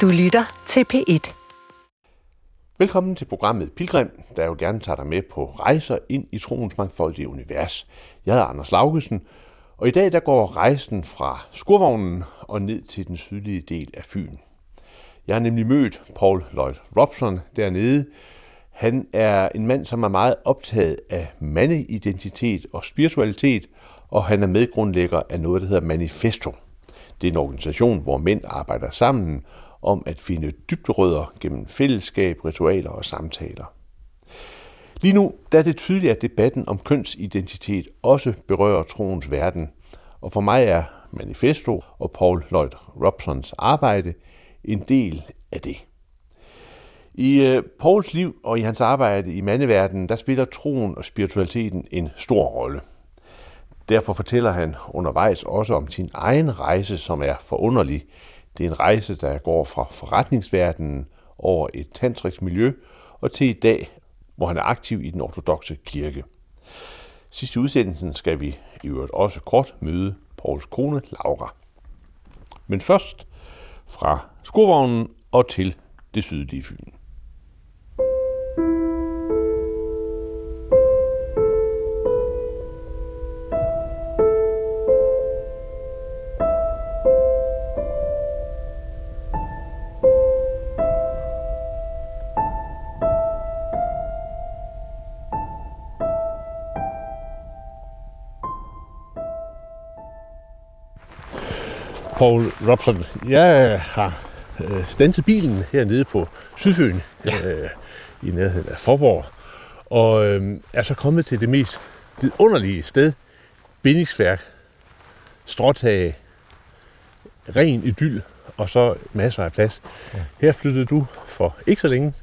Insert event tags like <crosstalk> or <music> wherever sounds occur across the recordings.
Du lytter til P1. Velkommen til programmet Pilgrim, der jo gerne tager dig med på rejser ind i troens mangfoldige univers. Jeg er Anders Laugesen, og i dag der går rejsen fra skurvognen og ned til den sydlige del af Fyn. Jeg har nemlig mødt Paul Lloyd Robson dernede. Han er en mand, som er meget optaget af mandeidentitet og spiritualitet, og han er medgrundlægger af noget, der hedder Manifesto. Det er en organisation, hvor mænd arbejder sammen om at finde dybderødder gennem fællesskab, ritualer og samtaler. Lige nu der er det tydeligt, at debatten om kønsidentitet også berører troens verden, og for mig er Manifesto og Paul Lloyd Robsons arbejde en del af det. I øh, Pauls liv og i hans arbejde i mandeverdenen, der spiller troen og spiritualiteten en stor rolle. Derfor fortæller han undervejs også om sin egen rejse, som er forunderlig. Det er en rejse, der går fra forretningsverdenen over et tantrisk miljø og til i dag, hvor han er aktiv i den ortodoxe kirke. Sidste udsendelsen skal vi i øvrigt også kort møde Pauls kone Laura. Men først fra skurvognen og til det sydlige Fyn. Paul Robson, jeg har øh, standset bilen hernede på Sydfyn, ja. øh, i nærheden af Forborg, og øh, er så kommet til det mest vidunderlige sted, bindingsværk, stråtag, ren idyl, og så masser af plads. Ja. Her flyttede du for ikke så længe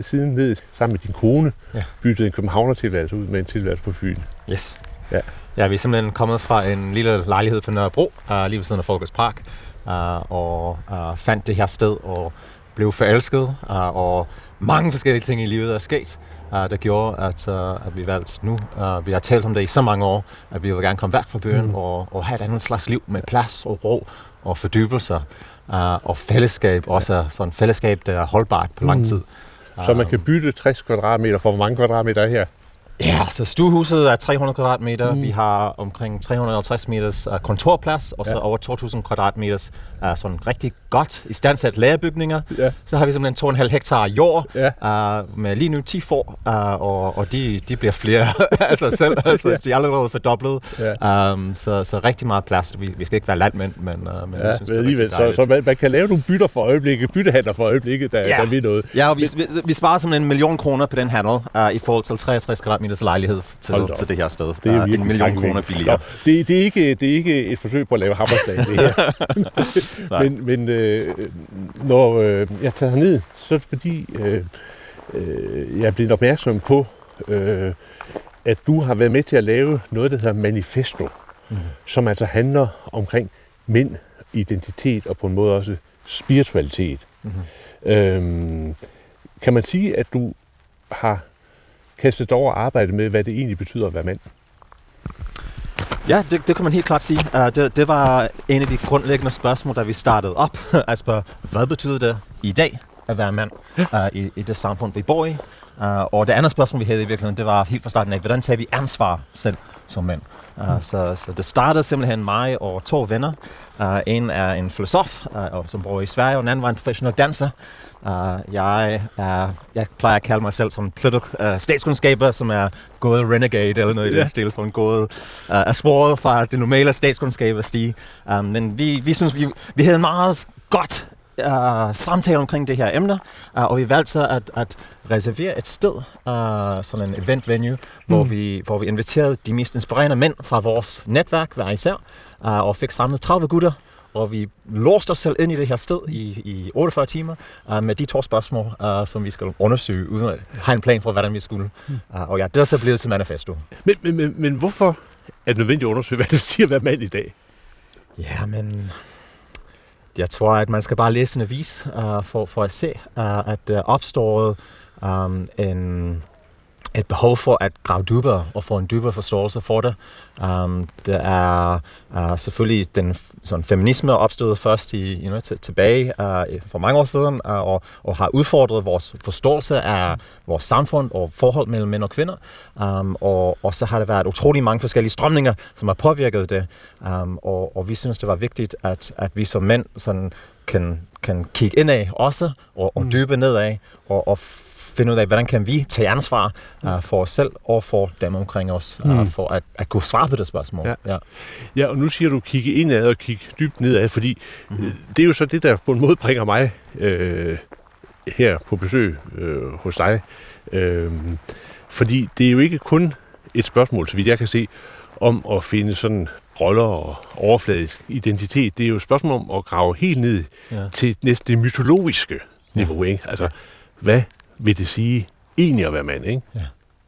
siden ned sammen med din kone, ja. byttede en københavner-tilværelse ud med en tilværelse på Fyn. Yes. Ja. Ja, vi er simpelthen kommet fra en lille lejlighed på Nørrebro, uh, lige ved siden af Folkets Park, uh, og uh, fandt det her sted og blev forelsket, uh, og mange forskellige ting i livet er sket, uh, der gjorde, at, uh, at vi valgte nu. Uh, vi har talt om det i så mange år, at vi vil gerne komme væk fra byen mm. og, og have et andet slags liv med plads og ro og fordybelser. Uh, og fællesskab, også sådan fællesskab, der er holdbart på lang tid. Mm. Så man kan bytte 60 kvadratmeter for hvor mange kvadratmeter er her? Ja, så stuehuset er 300 kvadratmeter. Mm. Vi har omkring 350 meters uh, kontorplads, og så ja. over 2.000 kvadratmeters uh, sådan rigtig godt i standsat lagerbygninger. Ja. Så har vi simpelthen 2,5 hektar jord ja. uh, med lige nu 10 får, uh, og, og de, de bliver flere <laughs> altså selv. <laughs> Altså, de er allerede fordoblet. Ja. Um, så, så rigtig meget plads. Vi, vi skal ikke være landmænd, men, uh, men ja, jeg synes, men alligevel, så, så man, man kan lave nogle bytter for øjeblikket, byttehandler for øjeblikket, der, ja. der vi noget. Ja, og vi, vi, vi sparer simpelthen en million kroner på den handel uh, i forhold til 63 kvadratmeter meters lejlighed til, til det her sted. Det er en million kroner billigere. Nå, det, det, er ikke, det er ikke et forsøg på at lave hammerslag, det her. <laughs> <laughs> men men øh, når øh, jeg tager ned, så er det fordi, øh, øh, jeg er blevet opmærksom på, øh, at du har været med til at lave noget, der hedder Manifesto, mm. som altså handler omkring mænd, identitet og på en måde også spiritualitet. Mm. Øhm, kan man sige, at du har kastet over arbejde med, hvad det egentlig betyder at være mand? Ja, det, det kan man helt klart sige. Uh, det, det var en af de grundlæggende spørgsmål, da vi startede op. at <laughs> spørge, hvad betyder det i dag at være mand uh, i, i det samfund, vi bor i? Uh, og det andet spørgsmål, vi havde i virkeligheden, det var helt fra starten af, hvordan tager vi ansvar selv som mænd? Uh, mm. så, så det startede simpelthen mig og to venner. Uh, en er en filosof, uh, som bor i Sverige, og den anden var en professionel danser. Uh, jeg, er, jeg plejer at kalde mig selv som political, uh, statskundskaber, som er gået renegade eller noget i yeah. den stil, som er gået uh, af sporet fra det normale statskundskaber stige. Um, men vi, vi synes, vi, vi havde meget godt uh, samtale omkring det her emne, uh, og vi valgte så at, at reservere et sted, uh, sådan en event venue, mm. hvor, vi, hvor vi inviterede de mest inspirerende mænd fra vores netværk hver især, uh, og fik samlet 30 gutter, og vi låste os selv ind i det her sted i, i 48 timer uh, med de to spørgsmål, uh, som vi skal undersøge, uden at have en plan for, hvordan vi skulle. Uh, og ja, det er så blevet til manifesto. Men, men, men, men hvorfor er det nødvendigt at undersøge, <laughs> hvad det siger at være mand i dag? Ja, men jeg tror, at man skal bare læse en avis uh, for, for at se, uh, at der opstår um, en et behov for at grave dybere og få en dybere forståelse for det. Um, det er uh, selvfølgelig den sådan, feminisme opstået først i, you know, tilbage uh, for mange år siden uh, og, og har udfordret vores forståelse af vores samfund og forhold mellem mænd og kvinder. Um, og, og så har det været utrolig mange forskellige strømninger, som har påvirket det. Um, og, og vi synes, det var vigtigt, at, at vi som mænd sådan, kan, kan kigge indad også og, og dybe nedad og, og finde ud af, hvordan kan vi tage ansvar uh, for os selv og for dem omkring os, uh, mm. for at, at kunne svare på det spørgsmål. Ja. Ja. ja, og nu siger du kigge indad og kigge dybt nedad, fordi mm. det er jo så det, der på en måde bringer mig øh, her på besøg øh, hos dig. Øh, fordi det er jo ikke kun et spørgsmål, så vidt jeg kan se, om at finde sådan roller og overfladisk identitet. Det er jo et spørgsmål om at grave helt ned ja. til næsten det mytologiske niveau. Ja. Ikke? Altså, hvad vil det sige egentlig at være mand, ikke? Ja.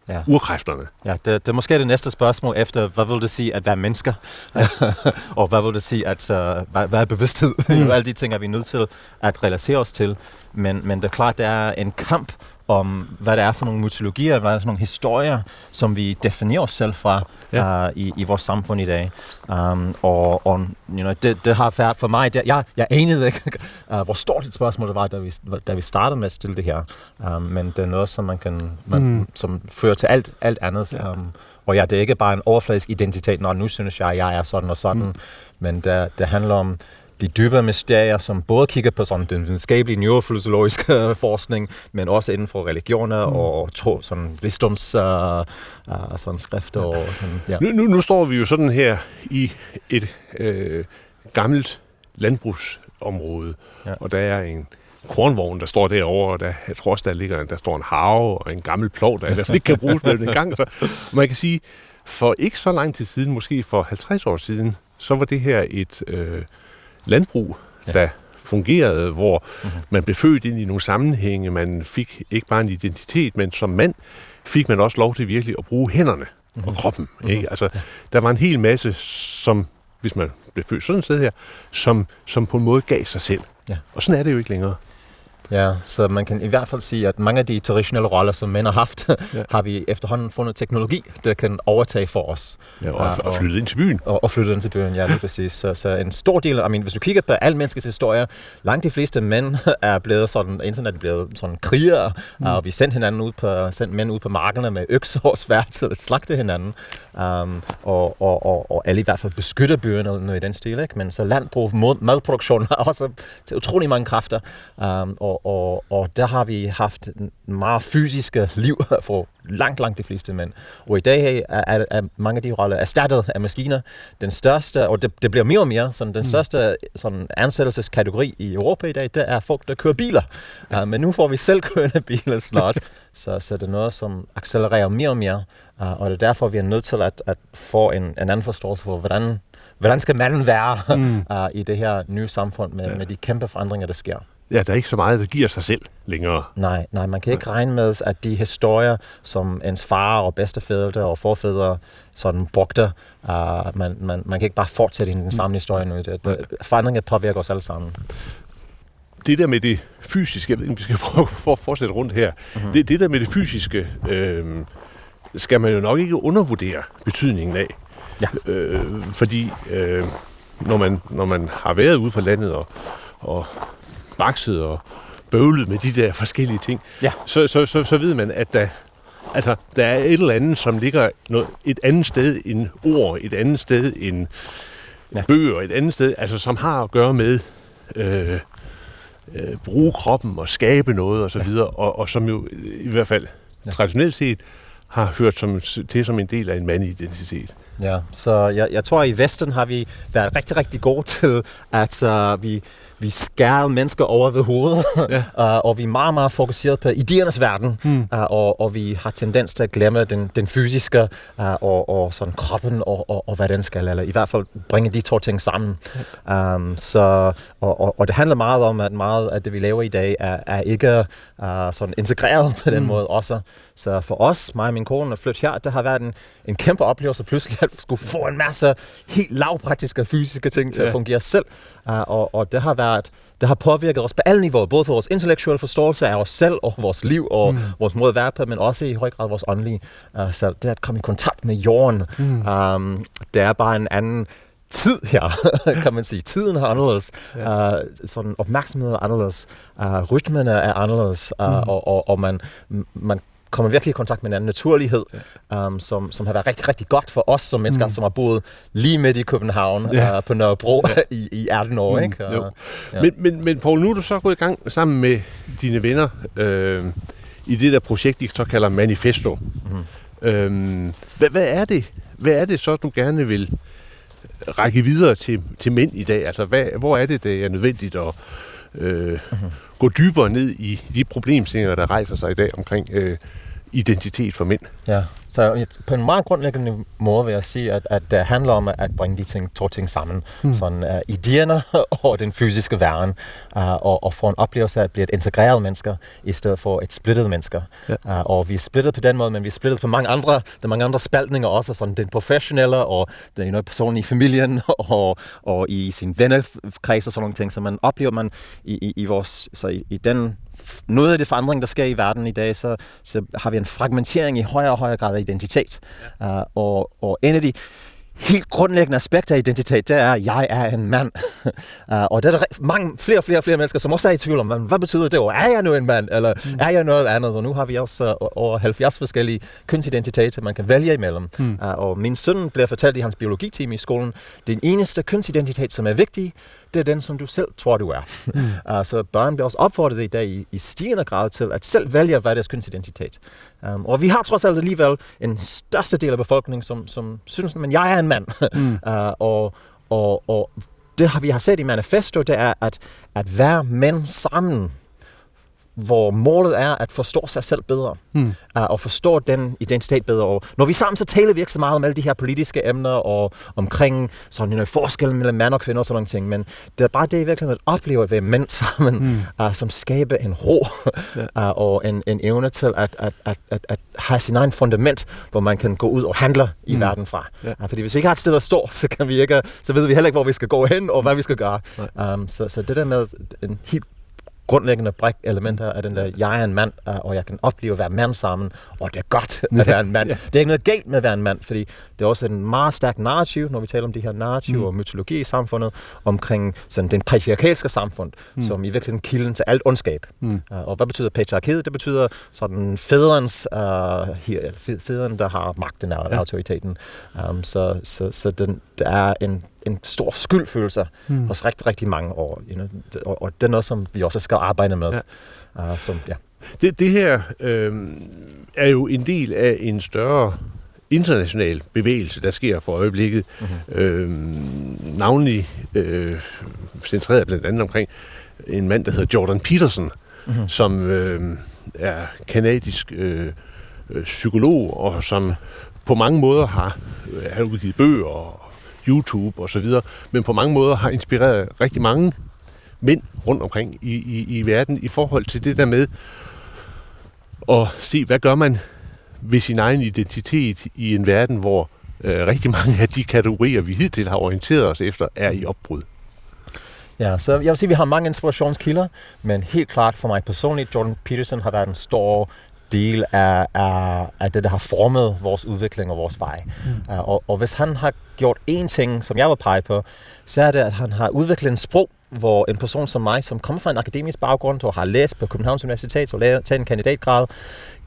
Ja. Urkræfterne. Ja, det, det er måske det næste spørgsmål efter, hvad vil det sige at være mennesker? Ja. <laughs> og hvad vil det sige at uh, hvad, hvad er bevidsthed? Mm. Alle de ting er vi nødt til at relatere os til. Men, men det er klart, det er en kamp om, hvad det er for nogle mytologier, hvad det er for nogle historier, som vi definerer os selv fra ja. uh, i, i vores samfund i dag. Um, og og you know, det, det har været for mig, det, jeg, jeg anede ikke, <laughs> uh, hvor stort et spørgsmål det var, da vi, da vi startede med at stille det her. Um, men det er noget, som man kan, man, mm. som fører til alt, alt andet. Ja. Um, og ja, det er ikke bare en overfladisk identitet, når nu synes jeg, at jeg er sådan og sådan, mm. men det, det handler om de dybere mysterier, som både kigger på sådan den videnskabelige neurofysiologiske <laughs> forskning, men også inden for religioner mm. og tro, sådan visdoms uh, uh, sådan skrifter. Og sådan, ja. nu, nu, nu står vi jo sådan her i et øh, gammelt landbrugsområde, ja. og der er en kornvogn, der står derovre, og der, jeg tror også, der ligger der står en have og en gammel plov, der i hvert fald ikke kan bruges med en gang. Så man kan sige, for ikke så lang tid siden, måske for 50 år siden, så var det her et øh, landbrug, ja. der fungerede, hvor mm-hmm. man blev født ind i nogle sammenhænge, man fik ikke bare en identitet, men som mand fik man også lov til virkelig at bruge hænderne mm-hmm. og kroppen. Mm-hmm. Ikke? Altså, ja. Der var en hel masse, som, hvis man blev født sådan et sted her, som, som på en måde gav sig selv. Ja. Og sådan er det jo ikke længere. Ja, så man kan i hvert fald sige, at mange af de traditionelle roller, som mænd har haft, <laughs> ja. har vi efterhånden fundet teknologi, der kan overtage for os. Ja, og, og, og flytte ind til byen. Og, og flytte ind til byen, ja, lige præcis. Så, så en stor del, I mean, hvis du kigger på alle menneskets historie, langt de fleste mænd <laughs> er blevet sådan, internet er blevet sådan krigere, mm. og vi sendte hinanden ud på, sendt mænd ud på markerne med økser og svær til at slagte hinanden. Um, og, og, og, og alle i hvert fald beskytter eller noget i den stil, ikke? Men så landbrug, madproduktion har <laughs> også til utrolig mange kræfter, um, og, og, og der har vi haft meget fysiske liv <laughs> for langt, langt de fleste mænd. Og i dag er, er, er mange af de roller erstattet af maskiner. Den største, og det, det bliver mere og mere, sådan, den mm. største sådan, ansættelseskategori i Europa i dag, det er folk, der kører biler. Ja. Uh, men nu får vi selvkørende biler snart, <laughs> så, så det er noget, som accelererer mere og mere. Uh, og det er derfor, vi er nødt til at, at få en, en anden forståelse for, hvordan, hvordan skal manden være <laughs> mm. uh, i det her nye samfund med, ja. med de kæmpe forandringer, der sker. Ja, der er ikke så meget, der giver sig selv længere. Nej, nej, man kan ikke nej. regne med, at de historier, som ens far og bedstefædre og forfædre sådan brugte, uh, man, man, man kan ikke bare fortsætte i den samme historie nu. Det, det, forandringer påvirker os alle sammen. Det der med det fysiske, jeg ved ikke, om vi skal <laughs> prøve at fortsætte rundt her, mm-hmm. det, det der med det fysiske, øh, skal man jo nok ikke undervurdere betydningen af. Ja. Øh, fordi øh, når, man, når man har været ude på landet og, og bakset og bøvlet med de der forskellige ting, ja. så, så, så, så ved man, at der, altså, der er et eller andet, som ligger noget, et andet sted end ord, et andet sted end ja. bøger, et andet sted, altså som har at gøre med øh, øh, bruge kroppen og skabe noget osv., og, så videre, og, og som jo i hvert fald ja. traditionelt set har hørt som, til som en del af en mandidentitet. Ja, så jeg, jeg tror, at i Vesten har vi været rigtig, rigtig gode til, at uh, vi vi skærer mennesker over ved hovedet, ja. uh, <laughs> og vi er meget, meget fokuseret på idéernes verden, mm. uh, og, og vi har tendens til at glemme den, den fysiske uh, og, og sådan kroppen og, og, og hvad den skal, eller i hvert fald bringe de to ting sammen. Ja. Um, så, og, og, og det handler meget om, at meget af det, vi laver i dag, er, er ikke uh, sådan integreret på den mm. måde også. Så for os, mig og min kone, at flytte her, det har været en, en kæmpe oplevelse pludselig at skulle få en masse helt lavpraktiske fysiske ting til ja. at fungere selv. Uh, og, og det har været det har påvirket os på alle niveauer, både for vores intellektuelle forståelse af os selv og vores liv og mm. vores måde at være på, men også i høj grad vores åndelige uh, selv. Det at komme i kontakt med jorden, mm. um, det er bare en anden tid her, <laughs> kan man sige. Tiden er anderledes. Ja. Uh, sådan opmærksomheden er anderledes. Uh, rytmerne er anderledes. Uh, mm. og, og, og man, man kommer virkelig i kontakt med en anden naturlighed, ja. um, som, som har været rigtig, rigtig godt for os som mennesker, mm. som har boet lige midt i København ja. uh, på Nørrebro ja. <laughs> i, i 18 år. Mm. Ikke? Uh, ja. men, men, men Poul, nu er du så gået i gang sammen med dine venner øh, i det der projekt, de så kalder Manifesto. Mm. Øh, hvad, hvad, er det? hvad er det så, du gerne vil række videre til, til mænd i dag? Altså, hvad, hvor er det, det er nødvendigt at øh, mm-hmm. gå dybere ned i de problemstillinger, der rejser sig i dag omkring øh, identitet for mænd? Ja. Så på en meget grundlæggende måde vil jeg sige, at, at det handler om at bringe de ting, to ting sammen. Mm. Sådan uh, idéerne <laughs> og den fysiske verden, uh, og, og få en oplevelse af at blive et integreret mennesker, i stedet for et splittet mennesker. Ja. Uh, og vi er splittet på den måde, men vi er splittet på mange andre, der er mange andre spaltninger også, sådan den professionelle, og den you know, person i familien, <laughs> og, og i sin vennekreds og sådan nogle ting, så man oplever man i, i, i vores, så i, i den noget af det forandring, der sker i verden i dag, så, så har vi en fragmentering i højere og højere grad af identitet. Ja. Uh, og, og en af de helt grundlæggende aspekt af identitet, det er, at jeg er en mand. uh, <laughs> og der er der mange, flere og flere flere mennesker, som også er i tvivl om, hvad betyder det? Er jeg nu en mand, eller mm. er jeg noget andet? Og nu har vi også uh, over 70 forskellige kønsidentiteter, man kan vælge imellem. Mm. Uh, og min søn bliver fortalt i hans biologiteam i skolen, den eneste kønsidentitet, som er vigtig, det er den, som du selv tror, du er. Mm. <laughs> altså, børn bliver også opfordret i dag i, i stigende grad til at selv vælge, hvad deres kønsidentitet. Um, og vi har trods alt alligevel en største del af befolkningen, som, som synes, at jeg er en mand. <laughs> Mm. uh, og, og, og det har vi har set i manifesto, det er, at, at være mænd sammen hvor målet er at forstå sig selv bedre, mm. uh, og forstå den identitet bedre. Og når vi sammen, så taler vi ikke så meget om alle de her politiske emner, og omkring sådan en forskel mellem mand og kvinder og sådan nogle ting, men det er bare det i virkeligheden at opleve at være mænd <laughs> sammen, mm. uh, som skaber en ro, yeah. <laughs> uh, og en, en evne til at, at, at, at, at have sin egen fundament, hvor man kan gå ud og handle i mm. verden fra. Yeah. Uh, fordi hvis vi ikke har et sted at stå, <laughs> så, kan vi ikke, så ved vi heller ikke, hvor vi skal gå hen, og hvad vi skal gøre. Um, så, så det der med en helt grundlæggende brik elementer af den der, jeg er en mand, øh, og jeg kan opleve at være mand sammen, og det er godt at <laughs> være en mand. ja. Det er ikke noget galt med at være en mand, fordi det er også en meget stærk narrativ, når vi taler om de her narrativ mm. og mytologi i samfundet, omkring sådan den patriarkalske samfund, mm. som i virkeligheden kilden til alt ondskab. Mm. Uh, og hvad betyder patriarkiet? Det betyder sådan fædrens, uh, her, fædren, der har magten og ja. autoriteten. Um, så så, så den, der er en en stor skyldfølelse mm. hos rigtig, rigtig mange år. Og, og det er noget, som vi også skal arbejde med. Ja. Uh, som, ja. det, det her øh, er jo en del af en større international bevægelse, der sker for øjeblikket. Mm-hmm. Øh, navnlig øh, centreret blandt andet omkring en mand, der hedder Jordan Peterson, mm-hmm. som øh, er kanadisk øh, øh psykolog, og som på mange måder har, har udgivet bøger og YouTube osv., men på mange måder har inspireret rigtig mange mænd rundt omkring i, i, i verden i forhold til det der med at se, hvad gør man ved sin egen identitet i en verden, hvor øh, rigtig mange af de kategorier, vi hidtil har orienteret os efter, er i opbrud. Ja, så jeg vil sige, at vi har mange inspirationskilder, men helt klart for mig personligt, Jordan Peterson har været en stor del af, af, af det, der har formet vores udvikling og vores vej. Mm. Uh, og, og hvis han har gjort én ting, som jeg vil pege på, så er det, at han har udviklet en sprog, hvor en person som mig, som kommer fra en akademisk baggrund og har læst på Københavns Universitet og taget en kandidatgrad,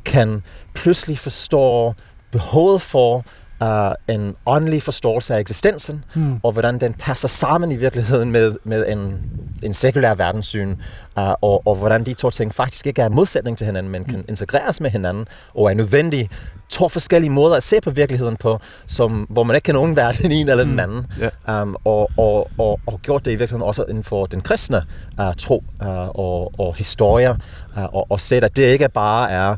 kan pludselig forstå behovet for uh, en åndelig forståelse af eksistensen, mm. og hvordan den passer sammen i virkeligheden med, med en, en sekulær verdenssyn, uh, og, og hvordan de to ting faktisk ikke er en modsætning til hinanden, men kan mm. integreres med hinanden, og er nødvendige to forskellige måder at se på virkeligheden på, som, hvor man ikke kan undvære den ene eller den mm. anden. Mm. Yeah. Um, og, og, og, og gjort det i virkeligheden også inden for den kristne uh, tro uh, og, og historie, uh, og, og set, at det ikke bare er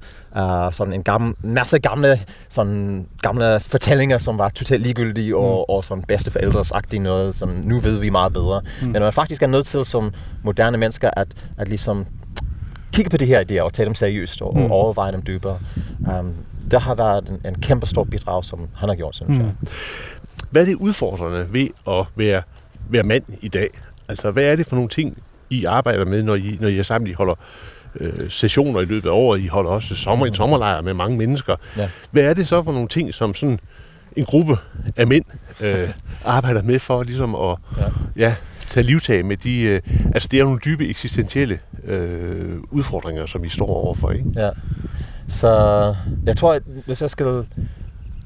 uh, sådan en gammel, masse gamle, sådan gamle fortællinger, som var totalt ligegyldige og, mm. og sådan bedsteforældresagtige noget, som nu ved vi meget bedre. Mm. Men man faktisk er nødt til som moderne mennesker at, at ligesom kigge på de her idéer og tage dem seriøst og, mm. og overveje dem dybere. Um, det har været en, en kæmpe stor bidrag, som han har gjort, synes mm. jeg. hvad er det udfordrende ved at være, være mand i dag? Altså, hvad er det for nogle ting, I arbejder med, når I, når I er sammen? I holder øh, sessioner i løbet af året, I holder også sommer, en sommerlejr med mange mennesker. Ja. Hvad er det så for nogle ting, som sådan en gruppe af mænd øh, arbejder med for ligesom at ja. Ja, tage livtag med de... Øh, altså, det er nogle dybe eksistentielle øh, udfordringer, som I står overfor, ikke? Ja. Så jeg tror, at hvis jeg skal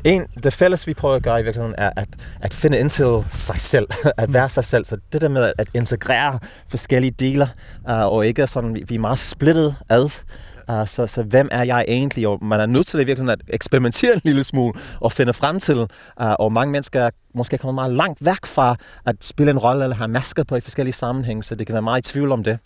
en, det fælles, vi prøver at gøre i virkeligheden, er at, at finde ind til sig selv, <laughs> at være sig selv. Så det der med at integrere forskellige dele, uh, øh, og ikke sådan, vi, vi er meget splittet ad. Uh, så, så hvem er jeg egentlig? Og man er nødt til det virkelig at eksperimentere en lille smule og finde frem til. Uh, og mange mennesker er måske kommet meget langt væk fra at spille en rolle eller have masker på i forskellige sammenhænge, så det kan være meget i tvivl om det.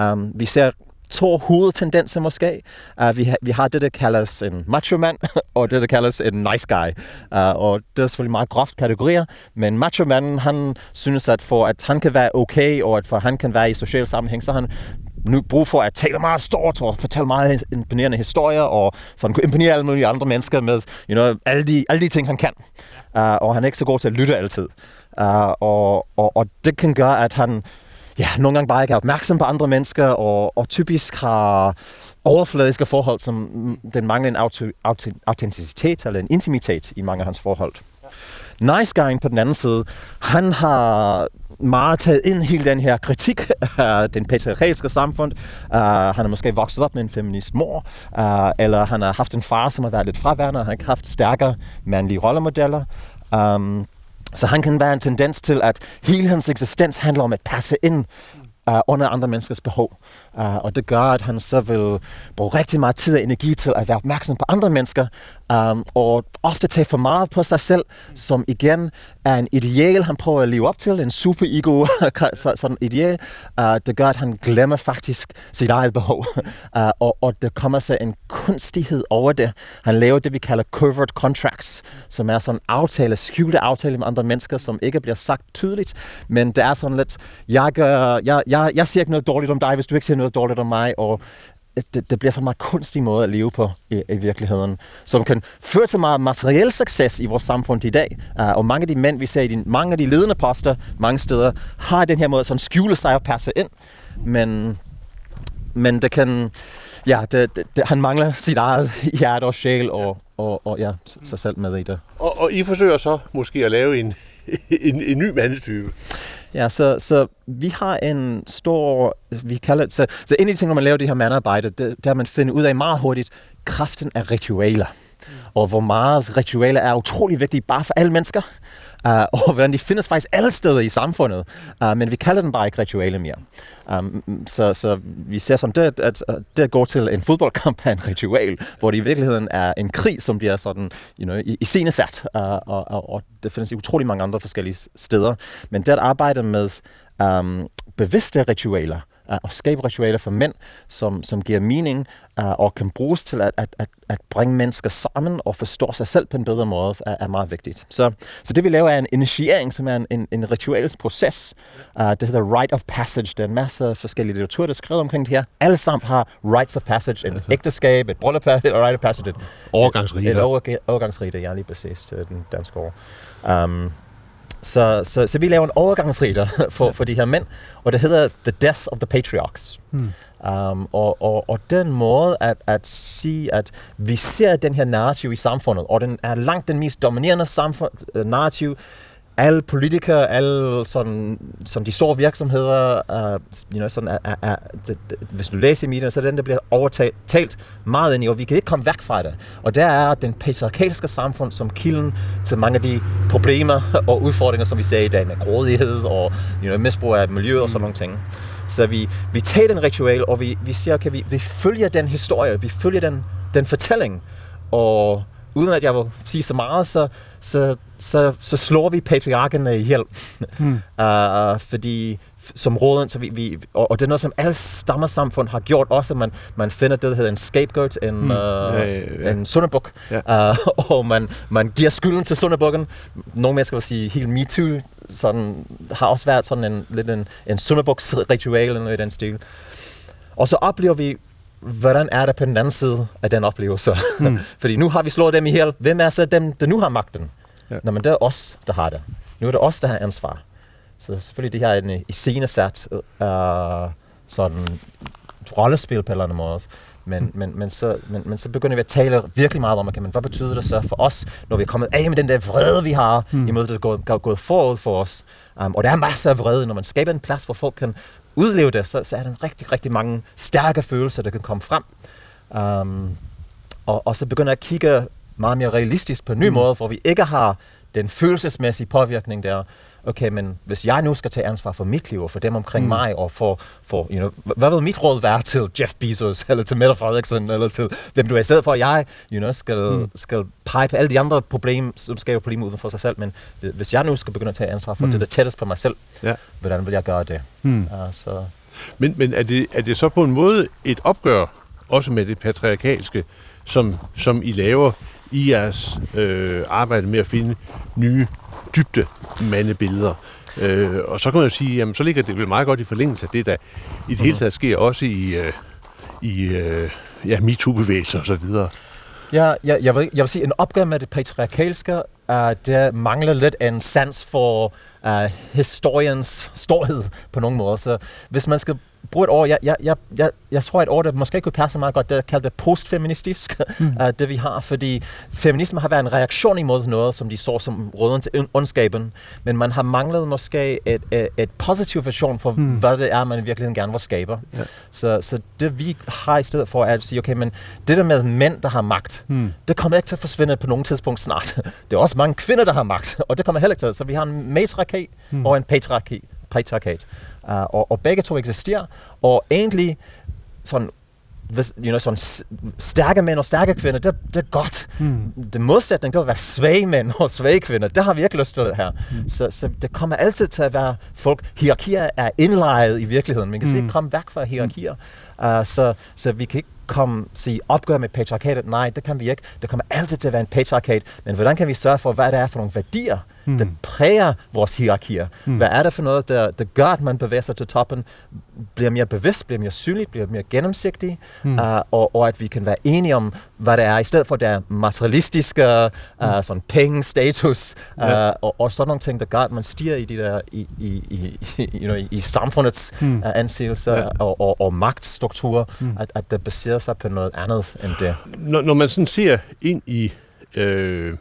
Um, vi ser to hovedtendenser måske. Uh, vi, ha, vi har det, der kaldes en macho man, <laughs> og det, der kaldes en nice guy. Uh, og det er selvfølgelig meget groft kategorier, men macho man, han synes, at for at han kan være okay, og at for han kan være i social sammenhæng, så han nu brug for at tale meget stort og fortælle meget imponerende historier, og så han kunne imponere alle mulige andre mennesker med you know, alle, de, alle de ting, han kan. Uh, og han er ikke så god til at lytte altid. Uh, og, og, og det kan gøre, at han ja, nogle gange bare ikke er opmærksom på andre mennesker, og, og typisk har overfladiske forhold, som den mangler en autenticitet eller en intimitet i mange af hans forhold. Nice Guy på den anden side, han har meget taget ind hele den her kritik af den patriarkalske samfund. Uh, han er måske vokset op med en feminist mor, uh, eller han har haft en far, som har været lidt fraværende, og han har ikke haft stærkere mandlige rollemodeller. Um, så han kan være en tendens til, at hele hans eksistens handler om at passe ind uh, under andre menneskers behov. Uh, og det gør, at han så vil bruge rigtig meget tid og energi til at være opmærksom på andre mennesker, um, og ofte tage for meget på sig selv, som igen er en ideal, han prøver at leve op til, en super-ego, <laughs> sådan ideal. Uh, det gør, at han glemmer faktisk sit eget behov, uh, <laughs> og, og der kommer så en kunstighed over det. Han laver det, vi kalder covert contracts, som er sådan aftale, skjulte aftale med andre mennesker, som ikke bliver sagt tydeligt, men det er sådan lidt, jeg, gør, jeg, jeg, jeg siger ikke noget dårligt om dig, hvis du ikke siger noget dårligt om mig, og øh, det, det bliver så en meget kunstig måde at leve på i, i virkeligheden, som kan føre til meget materiel succes i vores samfund i dag. Uh, og mange af de mænd, vi ser i de, mange af de ledende poster mange steder, har den her måde sådan skjule sig og passe ind. Men, men det kan... Ja, det, det, det, han mangler sit eget hjerte og sjæl og, og, og ja, sig selv med i det. Og, og I forsøger så måske at lave en, <laughs> en, en ny mandetype? Ja, så, så vi har en stor, vi kalder det, så, så en af de ting, når man laver det her mandarbejde, det, er, at man finder ud af meget hurtigt kraften af ritualer. Mm. Og hvor meget ritualer er utrolig vigtige bare for alle mennesker. Uh, og hvordan de findes faktisk alle steder i samfundet. Uh, men vi kalder den bare ikke ritualer mere. Um, så, så vi ser som det, at, at det at gå til en fodboldkamp er en ritual, hvor det i virkeligheden er en krig, som bliver sådan, you know, i, i scenesat. Uh, og, og, og det findes i utrolig mange andre forskellige steder. Men det at arbejde med um, bevidste ritualer, uh, og skabe ritualer for mænd, som, som giver mening uh, og kan bruges til at, at, at, at bringe mennesker sammen og forstå sig selv på en bedre måde, er, er meget vigtigt. Så, så det vi laver er en initiering, som er en, en, en ritualsk proces. Uh, det hedder Rite of Passage. Der er en masse forskellige litteratur, der er skrevet omkring det her. Alle sammen har Rites of Passage. En ægteskab, et bryllup, et Rite of Passage. Et, overgangsrite. Et, et overgangsrite, ja, lige præcis til den danske ord. Um, så, så, så vi laver en overgangsriter <laughs> for, for de her mænd, og det hedder The Death of the Patriarchs. Hmm. Um, og, og, og den måde at, at sige, at vi ser den her narrativ i samfundet, og den er langt den mest dominerende samfund, uh, narrativ, alle politikere, alle sådan, som de store virksomheder, uh, you know, sådan, uh, er, det, hvis du læser i medierne, så er den, der bliver overtalt meget ind i, og vi kan ikke komme væk fra det. Og der er den patriarkalske samfund som kilden til mange af de problemer og udfordringer, som vi ser i dag med grådighed og you know, misbrug af miljø og sådan nogle ting. Så vi, vi tager den ritual, og vi, vi siger, okay, vi, vi følger den historie, vi følger den, den fortælling, og uden at jeg vil sige så meget, så, så, så, så slår vi patriarkerne ihjel. Hmm. uh, <laughs> fordi som råden, så vi, vi, og, og det er noget, som alle stammersamfund har gjort også, man, man finder det, der hedder en scapegoat, en, hmm. uh, ja, ja, ja. en sundebuk, ja. uh, <laughs> og man, man giver skylden til sundebukken. Nogle mennesker vil sige, helt MeToo, sådan, har også været sådan en, lidt en, en sundebuks-ritual eller noget i den stil. Og så oplever vi hvordan er det på den anden side af den oplevelse? <laughs> Mm. Fordi nu har vi slået dem ihjel. Hvem er så dem, der nu har magten? Ja. Nå, men det er os, der har det. Nu er det os, der har ansvar. Så selvfølgelig det her er en iscenesat uh, sådan rollespil på en eller anden måde. Men, men, men, så, men, men så begynder vi at tale virkelig meget om, okay, men hvad betyder det så for os, når vi er kommet af med den der vrede, vi har, mm. imod det, der er gået forud for os. Um, og der er masser af vrede. Når man skaber en plads, hvor folk kan udleve det, så, så er der rigtig, rigtig mange stærke følelser, der kan komme frem. Um, og, og så begynder jeg at kigge meget mere realistisk på en ny mm. måde, hvor vi ikke har den følelsesmæssige påvirkning der, okay, men hvis jeg nu skal tage ansvar for mit liv og for dem omkring mm. mig, og for, for you know, hvad vil mit råd være <laughs> til Jeff Bezos, eller til Mette Frederiksen, eller til hvem du er, i stedet for at jeg you know, skal, mm. skal pege på alle de andre problemer, som skaber problemer uden for sig selv, men hvis jeg nu skal begynde at tage ansvar for mm. det, der tættest på mig selv, ja. hvordan vil jeg gøre det? Mm. Uh, så. Men, men er, det, er det så på en måde et opgør, også med det patriarkalske, som, som I laver i jeres øh, arbejde med at finde nye dybde mandebilleder. Øh, og så kan man jo sige, jamen så ligger det vel meget godt i forlængelse af det, der i det hele mhm. taget sker også i, øh, i øh, ja, MeToo-bevægelser og så videre. Ja, ja jeg, vil, jeg vil sige, en opgør med det patriarkalske, uh, det mangler lidt en sans for uh, historiens storhed på nogle måder. Så hvis man skal bruge et ord, jeg, jeg, jeg, jeg, jeg tror et ord, der måske kunne passe meget godt, det er kaldt postfeministisk, mm. uh, <laughs> det vi har, fordi feminisme har været en reaktion imod noget, som de så som råden til ondskaben, men man har manglet måske et, et, et positiv version for, mm. hvad det er, man i virkeligheden gerne vil skabe. Ja. Så, så det vi har i stedet for, er at sige, okay, men det der med mænd, der har magt, mm. det kommer ikke til at forsvinde på nogen tidspunkt snart. <laughs> Det er også mange kvinder, der har magt, og det kommer heller ikke til. Så vi har en matriarki mm. og en patriarki patriarkat. Uh, og, og begge to eksisterer, og egentlig sådan hvis, you know, sådan stærke mænd og stærke kvinder, det, det er godt. Mm. Det modsætning, det vil være svage mænd og svage kvinder. Det har vi ikke lyst til her. Mm. Så, så det kommer altid til at være folk. Hierarkier er indlejet i virkeligheden. Man kan mm. ikke komme væk fra hierarkier. Uh, så, så vi kan ikke komme sige opgør med patriarkatet. Nej, det kan vi ikke. Det kommer altid til at være en patriarkat. Men hvordan kan vi sørge for, hvad det er for nogle værdier, mm. der præger vores hierarkier? Mm. Hvad er det for noget, der, der gør, at man bevæger sig til toppen, bliver mere bevidst, bliver mere synligt, bliver mere gennemsigtig, mm. uh, og, og at vi kan være enige om, hvad det er, i stedet for det materialistiske, uh, mm. sådan penge, status, uh, ja. og, og sådan nogle ting, der gør, at man stiger i, de der, i, i, i, you know, i samfundets mm. uh, anseelse ja. og, og, og magtstruktur, mm. at, at det baserer sig på noget andet end det. Når, når man sådan ser ind i øh,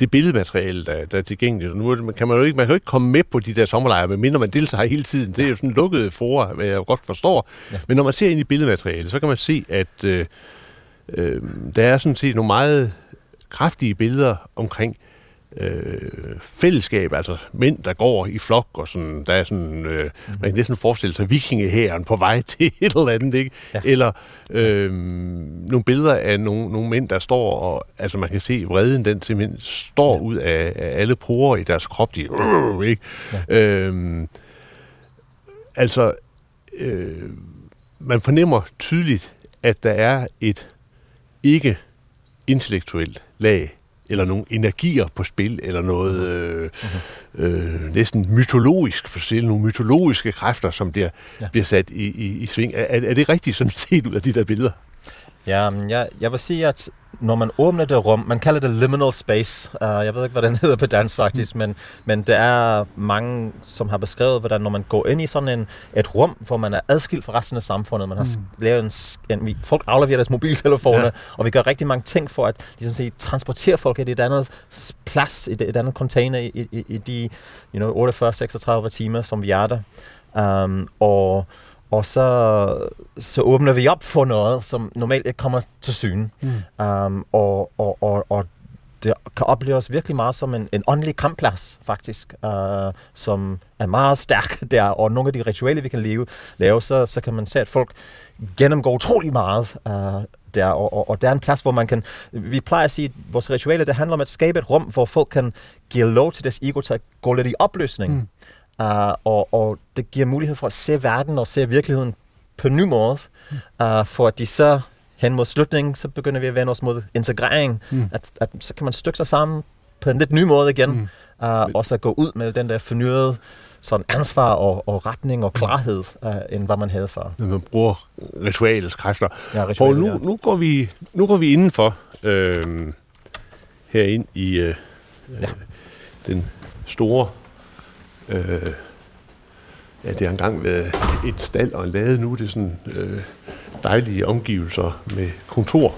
det billedmateriale, der, der er tilgængeligt. Og nu kan man jo ikke, man kan jo ikke komme med på de der sommerlejre, medmindre man deltager hele tiden. Det er jo sådan lukkede fora, hvad jeg godt forstår. Ja. Men når man ser ind i billedmaterialet, så kan man se, at øh, øh, der er sådan set nogle meget kraftige billeder omkring øh, fællesskab, altså mænd, der går i flok, og sådan, der er sådan, øh, mm. man kan næsten forestille sig vikingehæren på vej <laughs> til et eller andet, ikke? Ja. Eller øh, nogle billeder af nogle, nogle mænd, der står, og altså man kan se vreden, den simpelthen står ja. ud af, af alle porer i deres krop, de øh, ikke? Ja. Øh, altså, øh, man fornemmer tydeligt, at der er et ikke intellektuelt lag eller nogle energier på spil, eller noget øh, øh, næsten mytologisk for spil, nogle mytologiske kræfter, som bliver, ja. bliver sat i, i, i sving. Er, er det rigtigt sådan set ud af de der billeder? Ja, jeg, jeg vil sige, at når man åbner det rum, man kalder det liminal space, uh, jeg ved ikke, hvad den <laughs> hedder på dansk faktisk, mm. men, men der er mange, som har beskrevet, hvordan når man går ind i sådan en, et rum, hvor man er adskilt fra resten af samfundet, man har mm. lavet en, en, folk afleverer deres mobiltelefoner, ja. og vi gør rigtig mange ting for at ligesom sige, transportere folk i et andet plads, i et, et andet container i, i, i de you know, 48-36 timer, som vi er der. Um, og og så, så åbner vi op for noget, som normalt ikke kommer til syne. Mm. Um, og, og, og, og det kan opleves virkelig meget som en, en åndelig kampplads, faktisk, uh, som er meget stærk <laughs> der, og nogle af de ritualer, vi kan leve, lave, så, så kan man se, at folk gennemgår utrolig meget uh, der, og, og, og der er en plads, hvor man kan, vi plejer at sige, at vores ritualer, det handler om at skabe et rum, hvor folk kan give lov til deres ego til at gå lidt i opløsning. Mm. Uh, og, og det giver mulighed for at se verden og se virkeligheden på ny måde, uh, for at de så hen mod slutningen, så begynder vi at vende os mod integrering, mm. at, at så kan man stykke sig sammen på en lidt ny måde igen, mm. uh, og så gå ud med den der fornyede sådan ansvar og, og retning og klarhed, uh, end hvad man havde før. Man bruger ritualets kræfter. Ja, ritualet, og nu, ja. nu, går vi, nu går vi indenfor øh, herind i, øh, ja. den store... Øh, ja, det har engang været et stald og en lade. Nu er det sådan øh, dejlige omgivelser med kontor.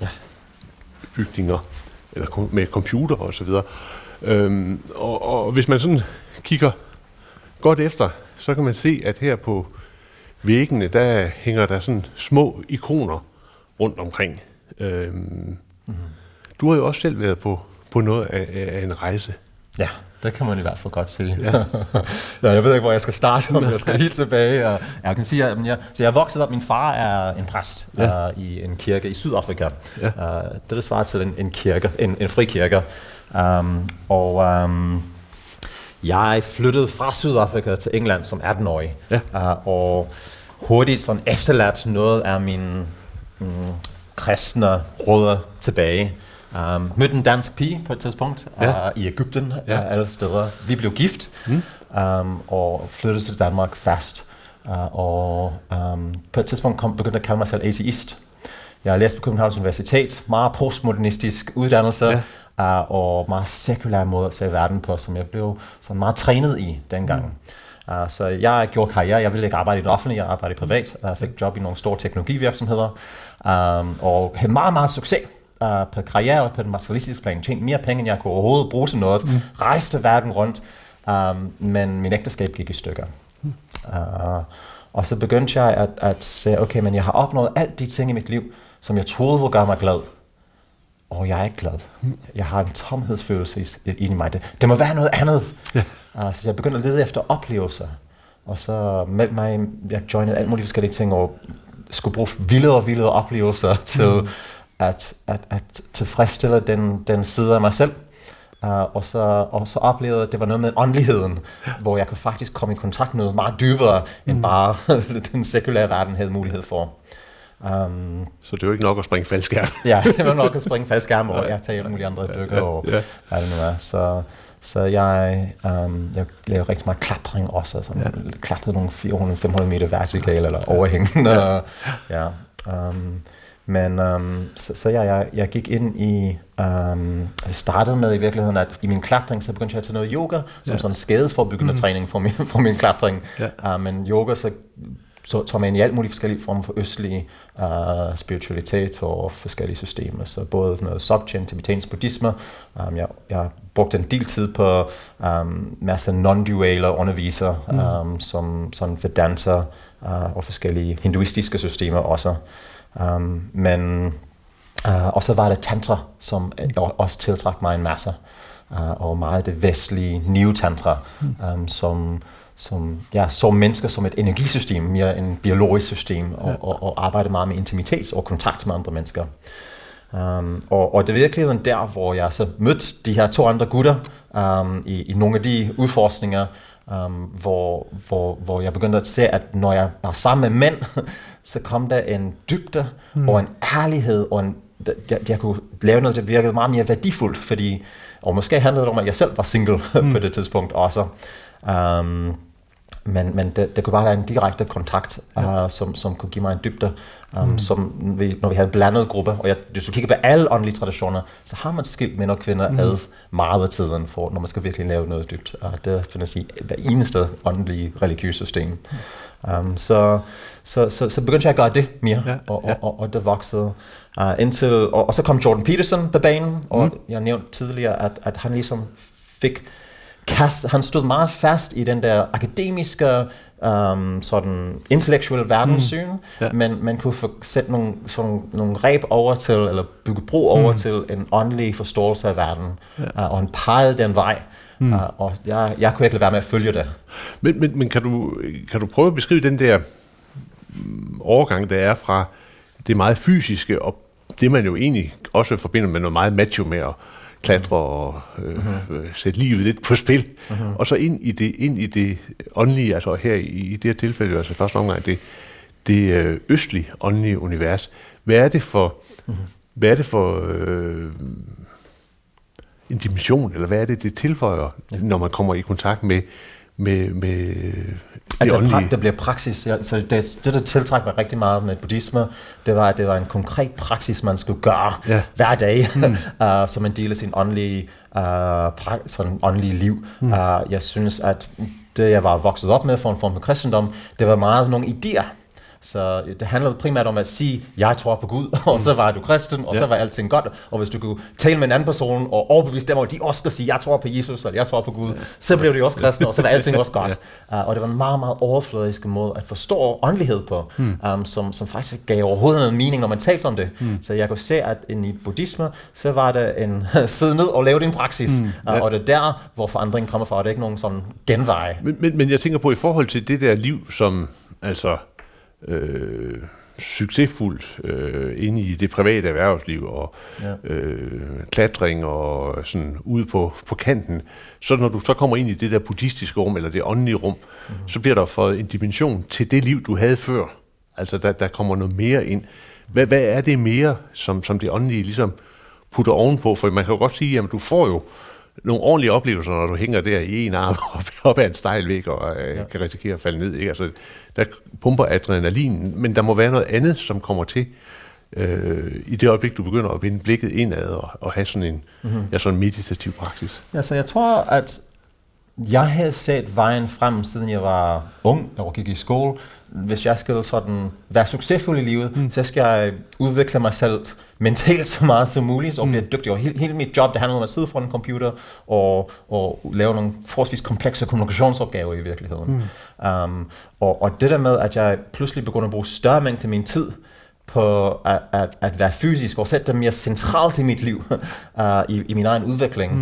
Ja. Bygninger, eller kom- med computer og så videre. Øhm, og, og hvis man sådan kigger godt efter, så kan man se, at her på væggene, der hænger der sådan små ikoner rundt omkring. Øhm, mm-hmm. Du har jo også selv været på, på noget af af en rejse. Ja, det kan man i hvert fald godt sige. Ja. ja, jeg ved ikke, hvor jeg skal starte, om jeg skal helt tilbage. Og jeg kan sige, at jeg, så jeg er vokset op, min far er en præst Ja. uh, i en kirke i Sydafrika. Ja. Uh, det der svarer til en, en kirke, en, en fri kirke. Um, og um, jeg flyttede fra Sydafrika til England som 18-årig. Ja. Uh, og hurtigt sådan efterladt noget af mine mm, kristne rødder tilbage. Um, mødte en dansk pige på et tidspunkt Ja. uh, i Ægypten, Ja. ja. alle steder. Vi blev gift mm. um, og flyttede til Danmark fast. Uh, og um, på et tidspunkt kom, begyndte jeg at kalde mig selv ateist. Jeg læste på Københavns Universitet, meget postmodernistisk uddannelse, ja. uh, og meget sekulær måde at se verden på, som jeg blev sådan meget trænet i dengang. Mm. Uh, så jeg gjorde karriere. Jeg ville ikke arbejde i det offentlige, jeg arbejdede privat. Jeg fik job i nogle store teknologivirksomheder, um, og havde meget, meget succes uh, på karriere og på den materialistiske plan. Tjente mere penge, end jeg kunne overhovedet bruge til noget. Mm. Rejste verden rundt, um, men min ægteskab gik i stykker. Uh, og så begyndte jeg at, at sige, okay, men jeg har opnået alt de ting i mit liv, som jeg troede ville gøre mig glad. Og jeg er ikke glad. Jeg har en tomhedsfølelse i, i mig. Det, det må være noget andet. Ja. Uh, så jeg begyndte at lede efter oplevelser. Og så meldte mig, jeg joinede alt muligt forskellige ting, og skulle bruge vildere og vildere oplevelser til mm. At, at, at tilfredsstille den, den side af mig selv. Uh, og, så, og så oplevede jeg, at det var noget med åndeligheden, ja. hvor jeg kunne faktisk komme i kontakt med noget meget dybere, mm. end bare <laughs> den sekulære verden havde mulighed for. Um, Så det jo ikke nok at springe faldskærm. <laughs> ja, det var nok at springe fast skærm, og jeg tager alle mulige andre dykker, og ja. hvad det nu er. Så, så jeg, um, jeg lavede rigtig meget klatring også, altså ja. klatrede nogle 400-500 meter vertikale eller overhængende. Ja. <laughs> ja. Um, men um, så, så jeg, jeg, jeg gik ind i, um, jeg startede med i virkeligheden, at i min klatring, så begyndte jeg at tage noget yoga, som Ja. sådan skadesforbyggende mm. træning for min, for min klatring. Ja. Uh, men yoga, så så tog man i alt muligt forskellige former for østlig uh, spiritualitet og forskellige systemer. Så både noget Dzogchen, tibetansk buddhisme. Um, jeg, jeg brugte en del tid på um, masse non-duale undervisere, um, som sådan Vedanta uh, og forskellige hinduistiske systemer også. Um, men uh, og så var det tantra, som øh, også tiltrak mig en masse. Uh, og meget det vestlige new tantra, um, som som ja, så mennesker som et energisystem, mere en biologisk system, og, og, og arbejde meget med intimitet og kontakt med andre mennesker. Um, og, og det er virkeligheden der, hvor jeg så mødte de her to andre gutter um, i, i nogle af de udforskninger, um, hvor, hvor, hvor jeg begyndte at se, at når jeg var sammen med mænd, <laughs> så kom der en dybde mm. og en ærlighed, og en, jeg, jeg kunne lave noget, der virkede meget mere værdifuldt, fordi, og måske handlede det om, at jeg selv var single mm. <laughs> på det tidspunkt også. Um, men, men det, det kunne bare være en direkte kontakt, ja. uh, som, som kunne give mig en dybde, um, mm. som vi, når vi havde blandet gruppe, og jeg, hvis du kigger på alle åndelige traditioner, så har man skilt mænd og kvinder mm. ad meget af tiden, for, når man skal virkelig lave noget dybt. Uh, det findes i hver eneste åndelige religiøse system. Um, så, så, så, så begyndte jeg at gøre det mere, Ja, og, ja. og, og, og det voksede uh, indtil, og, og så kom Jordan Peterson på banen, og mm. jeg nævnte tidligere, at, at han ligesom fik kast, han stod meget fast i den der akademiske, um, sådan intellektuelle verdenssyn, mm. Ja. men man kunne få sætte nogle, sådan, nogle reb over til, eller bygge bro over mm. til en åndelig forståelse af verden, ja. uh, og han pegede den vej, mm. uh, og jeg, jeg kunne ikke lade være med at følge det. Men, men, men kan, du, kan du prøve at beskrive den der mm, overgang, der er fra det meget fysiske, og det man jo egentlig også forbinder med noget meget macho med at klatre og øh, øh, sætte livet lidt på spil, mm-hmm. og så ind i det, ind i det åndelige, altså her i, i det her tilfælde, altså første omgang, det, det øh, østlige åndelige univers. Hvad er det for, mm-hmm. hvad er det for øh, en dimension, eller hvad er det, det tilføjer, ja. når man kommer i kontakt med, med, med at åndelige. pra- det bliver praksis. Ja, så det, det, der tiltrækker mig rigtig meget med buddhisme, det var, at det var en konkret praksis, man skulle gøre Ja. hver dag, mm. <laughs> uh, som en del af sin åndelige, uh, pra- sådan åndelige liv. Mm. Uh, jeg synes, at det, jeg var vokset op med for en form for kristendom, det var meget nogle idéer. Så det handlede primært om at sige, jeg tror på Gud, <laughs> og så var du kristen, og Ja. så var alting godt. Og hvis du kunne tale med en anden person og overbevise dem at de også skal sige, jeg tror på Jesus, eller jeg tror på Gud, så blev de også kristne, og så var <laughs> alting også godt. Uh, og det var en meget, meget overfladisk måde at forstå åndelighed på, um, som, som faktisk gav overhovedet noget mening, når man talte om det. Så jeg kunne se, at inde i buddhisme, så var det en <laughs> sidde ned og lave din praksis. ja. Uh, og det er der, hvor forandringen kommer fra, og det er ikke nogen sådan genvej. Men, men, men jeg tænker på i forhold til det der liv, som altså øh, succesfuldt øh, inde i det private erhvervsliv og Ja. øh, klatring og sådan ude på, på kanten, så når du så kommer ind i det der buddhistiske rum eller det åndelige rum, mm-hmm. så bliver der fået en dimension til det liv, du havde før. Altså der, der kommer noget mere ind. Hvad, hvad er det mere, som, som det åndelige ligesom putter ovenpå? For man kan jo godt sige, at du får jo nogle ordentlige oplevelser, når du hænger der i en arm <laughs> op, op ad en stejl væg og øh, ja. kan risikere at falde ned. Ikke? Altså, der pumper adrenalin, men der må være noget andet, som kommer til øh, i det øjeblik, du begynder at vende blikket indad og, og have sådan en, mm-hmm. ja, sådan en meditativ praksis. Ja, så jeg tror, at jeg havde set vejen frem, siden jeg var ung og gik i skole. Hvis jeg skal sådan være succesfuld i livet, mm. så skal jeg udvikle mig selv mentalt så meget som muligt, så mm. blive dygtig. Og hele, hele mit job, det handler om at sidde foran en computer og, og lave nogle forholdsvis komplekse kommunikationsopgaver i virkeligheden. Mm. Um, og, og det der med, at jeg pludselig begynder at bruge større mængde af min tid på at, at, at være fysisk og sætte det mere centralt i mit liv, <laughs> uh, i, i min egen udvikling,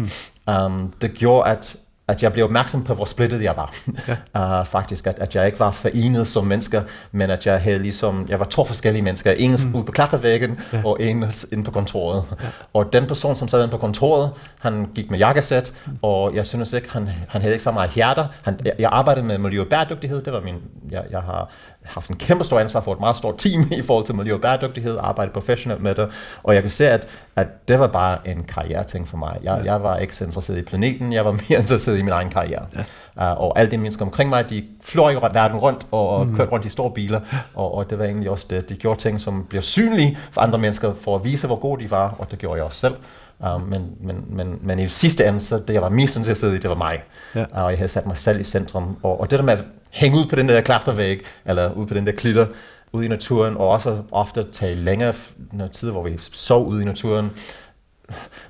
mm. um, det gjorde, at at jeg blev opmærksom på, hvor splittet jeg var. Ja. <laughs> Uh, faktisk, at, at jeg ikke var forenet som mennesker, men at jeg havde ligesom, jeg var to forskellige mennesker. En mm. ude på klatrevæggen, ja. og en inde på kontoret. Ja. Og den person, som sad inde på kontoret, han gik med jakkesæt, mm. og jeg synes ikke, han, han havde ikke så meget hjerter. Han, jeg, jeg arbejdede med miljø og bæredygtighed, det var min, jeg, jeg har haft en kæmpe stor ansvar for et meget stort team i forhold til miljø og bæredygtighed, arbejdet professionelt med det, og jeg kan se, at, at det var bare en karriereting for mig. Jeg, ja. jeg var ikke så interesseret i planeten, jeg var mere <laughs> interesseret i min egen karriere. Ja. Uh, og alle de mennesker omkring mig, de fløj jo verden rundt og, mm. kørte rundt i store biler, og, og det var egentlig også det. De gjorde ting, som bliver synlige for andre mennesker, for at vise, hvor gode de var, og det gjorde jeg også selv. Uh, men, men, men, men i sidste ende, så det jeg var mest interesseret i, det var mig. Ja. Uh, og jeg havde sat mig selv i centrum. Og, og det der med at hænge ud på den der klatrevæg, eller ud på den der klitter, ude i naturen, og også ofte tage længere noget tid, hvor vi sov ude i naturen.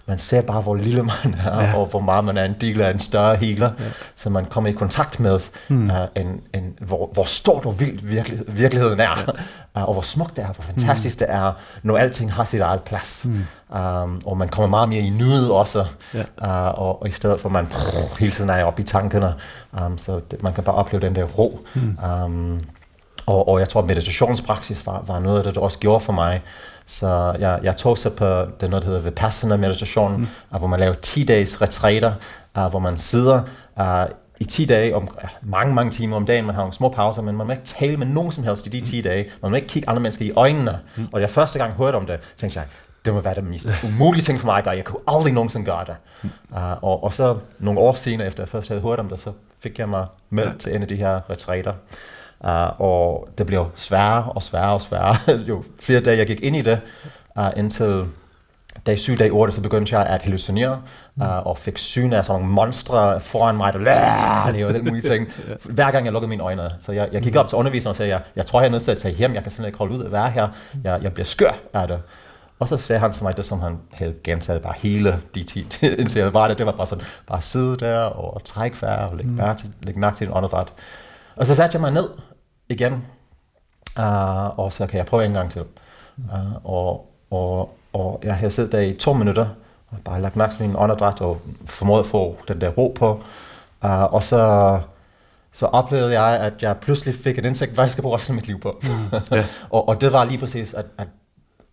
Man ser bare, hvor lille man er, ja. og hvor meget man er en del af en større healer, ja. så man kommer i kontakt med, hmm. uh, en, en, hvor, hvor stort og vildt virkelig, virkeligheden er, ja. uh, og hvor smukt det er, hvor fantastisk hmm. det er, når alting har sit eget plads. Hmm. Um, og man kommer meget mere i nuet også, ja. uh, og, og i stedet for at man brrr, hele tiden er oppe i tankerne, um, så det, man kan bare opleve den der ro. Hmm. Um, og, og jeg tror, at meditationspraksis var, var noget af det, der også gjorde for mig. Så jeg, jeg tog så på det, noget, der hedder Vipassana meditation, mm. uh, hvor man laver 10-dages retræter, uh, hvor man sidder uh, i 10 dage, om mange, mange timer om dagen, man har nogle små pauser, men man må ikke tale med nogen som helst i de 10 dage. Man må ikke kigge andre mennesker i øjnene. Mm. Og jeg første gang hørte om det, tænkte jeg, det må være det mest <laughs> umulige ting for mig at gøre. Jeg kunne aldrig nogensinde gøre det. Mm. Uh, og, og så nogle år senere, efter jeg først havde hørt om det, så fik jeg mig meldt ja. til en af de her retræter. Uh, og det blev sværere og sværere og sværere, <laughs> jo flere dage jeg gik ind i det, uh, indtil dag 7, dag 8, så begyndte jeg at hallucinere, uh, og fik syn af sådan nogle monstre foran mig, der <laughs> lavede den mulige ting, hver gang jeg lukkede mine øjne. Så jeg, jeg gik op til underviseren og sagde, jeg, jeg tror, jeg er nødt til at tage hjem, jeg kan simpelthen ikke holde ud at være her, jeg, jeg bliver skør af det. Og så sagde han til mig det, som han havde gentaget bare hele de tid, <laughs> indtil jeg var der. Det var bare sådan, bare sidde der og trække vejr og lægge mærke til, lægge mærke til en åndedræt. Og så satte jeg mig ned igen, uh, og så kan jeg prøve en gang til. Uh, og, og, og jeg havde siddet der i to minutter, og bare lagt mærke til min åndedræt, og formået at få den der ro på. Uh, og så, så oplevede jeg, at jeg pludselig fik et indsigt, hvad jeg skal bruge resten af mit liv på. Mm, yeah. <laughs> og, og det var lige præcis, at, at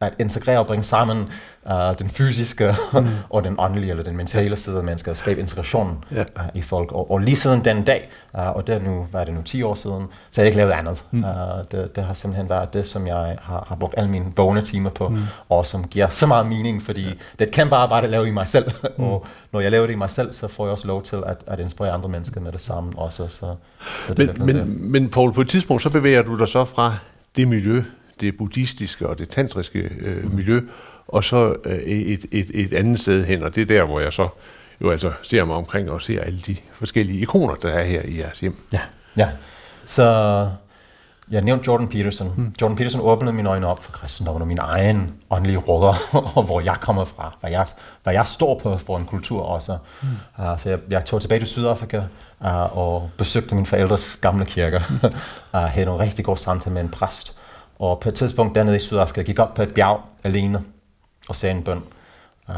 at integrere og bringe sammen uh, den fysiske <laughs> mm. og den åndelige eller den mentale side af mennesker, og skabe integration ja. uh, i folk. Og, og lige siden den dag, uh, og det er nu, hvad er det nu, 10 år siden, så har jeg ikke lavet andet. Mm. Uh, det, det har simpelthen været det, som jeg har, har brugt alle mine vågne timer på, mm. og som giver så meget mening, fordi ja. det er et kæmpe arbejde at lave i mig selv, mm. <laughs> og når jeg laver det i mig selv, så får jeg også lov til at, at inspirere andre mennesker med det samme også. Så, så det men, men, det. men Paul, på et tidspunkt, så bevæger du dig så fra det miljø, det buddhistiske og det tantriske øh, mm. miljø, og så øh, et, et, et andet sted hen, og det er der, hvor jeg så jo altså ser mig omkring og ser alle de forskellige ikoner, der er her i jeres hjem. Ja, ja. Så jeg nævnte Jordan Peterson. Mm. Jordan Peterson åbnede mine øjne op for kristendommen og min egen åndelige råder, <laughs> og hvor jeg kommer fra, hvad jeg, hvad jeg står på for en kultur også. Mm. Uh, så jeg, jeg tog tilbage til Sydafrika uh, og besøgte min forældres gamle kirke. <laughs> uh, havde nogle rigtig gode samtaler med en præst. Og på et tidspunkt dernede i Sydafrika gik op på et bjerg alene og sagde en bøn. Uh,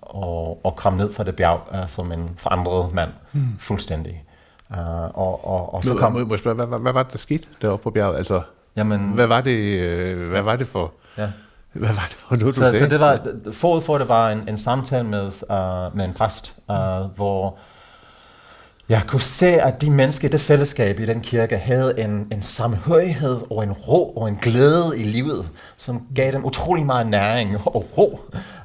og, og kom ned fra det bjerg uh, som en forandret mand, mm. fuldstændig. Uh, og, og, og så kom... Må, må spørge, hvad, hvad, hvad var det, der skete deroppe på bjerget? Altså, Jamen, hvad var det, øh, hvad var det for... Ja. Hvad var det for noget, du så, sagde? Så det var, forud for det var en, en samtale med, uh, med en præst, uh, hvor jeg kunne se, at de mennesker i det fællesskab i den kirke havde en, en samhørighed og en ro og en glæde i livet, som gav dem utrolig meget næring og ro.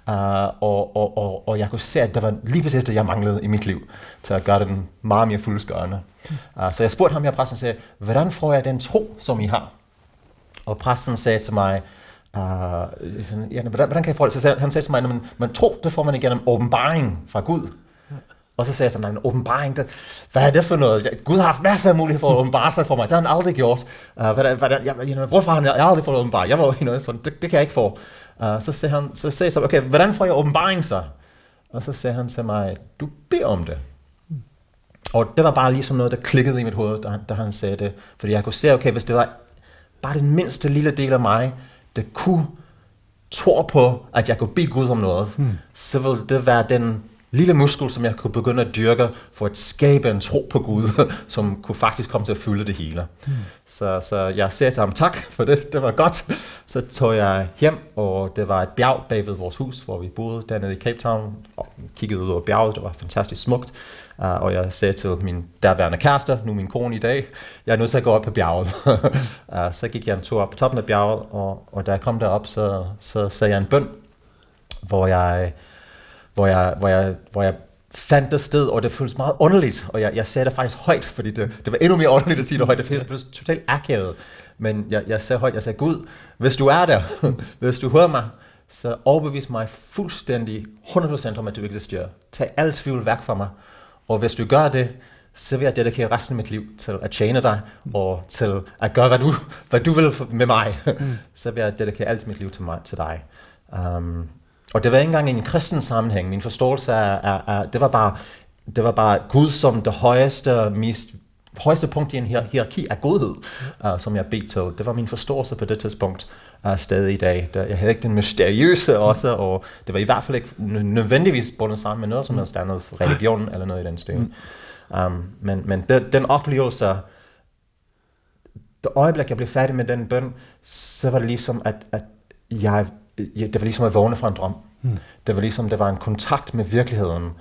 Uh, og, og, og, og jeg kunne se, at det var lige præcis det, jeg manglede i mit liv, til at gøre den meget mere fuldskørende. Uh, så jeg spurgte ham, her præsten sagde, hvordan får jeg den tro, som I har? Og præsten sagde til mig, uh, sådan, ja, hvordan, hvordan kan jeg få det? Så sagde, han sagde til mig, men, men tro, det får man igennem åbenbaring fra Gud. Og så sagde jeg sådan, en åbenbaring, det, hvad er det for noget? Gud har haft masser af mulighed for at åbenbare sig for mig. Det har han aldrig gjort. Uh, hvad, hvad, jeg, jeg, hvorfor har han jeg har aldrig fået åbenbaring? Jeg var jo noget sådan, det, det, kan jeg ikke få. Uh, så sagde han, så sagde jeg så, okay, hvordan får jeg åbenbaring så? Og så sagde han til mig, du beder om det. Og det var bare ligesom noget, der klikkede i mit hoved, da han, da han sagde det. Fordi jeg kunne se, okay, hvis det var bare den mindste lille del af mig, der kunne tro på, at jeg kunne bede Gud om noget, hmm. så ville det være den lille muskel, som jeg kunne begynde at dyrke for at skabe en tro på Gud, <laughs> som kunne faktisk komme til at fylde det hele. Mm. Så, så jeg sagde til ham tak for det, det var godt. Så tog jeg hjem, og det var et bjerg bag ved vores hus, hvor vi boede dernede i Cape Town, og kiggede ud over bjerget, det var fantastisk smukt. Uh, og jeg sagde til min derværende kæreste, nu min kone i dag, jeg er nødt til at gå op på bjerget. <laughs> uh, så gik jeg en tur op på toppen af bjerget, og, og da jeg kom derop, så, så sagde jeg en bøn, hvor jeg hvor jeg, hvor jeg, hvor jeg fandt det sted, og det føltes meget underligt, og jeg, jeg sagde det faktisk højt, fordi det, det var endnu mere underligt at sige det højt, det føltes totalt akavet, men jeg, jeg sagde højt, jeg sagde, Gud, hvis du er der, <laughs> hvis du hører mig, så overbevis mig fuldstændig 100% om, at du eksisterer. Tag alt tvivl væk fra mig, og hvis du gør det, så vil jeg dedikere resten af mit liv til at tjene dig, og til at gøre, hvad du, hvad du vil med mig. Mm. <laughs> så vil jeg dedikere alt mit liv til, mig, til dig. Um, og det var ikke engang i en kristen sammenhæng. Min forståelse af, af, af det var bare det var bare Gud som det højeste, mest højeste punkt i en hier- hierarki af godhed, uh, som jeg til. Det var min forståelse på det tidspunkt uh, stadig i dag. Der, jeg havde ikke den mysteriøse også, og det var i hvert fald ikke nødvendigvis bundet sammen med noget som helst andet, religion <laughs> eller noget i den stil. Um, men men det, den oplevelse, det øjeblik, jeg blev færdig med den bøn, så var det ligesom, at, at jeg det var ligesom at vågne fra en drøm. Mm. Det var ligesom, det var en kontakt med virkeligheden,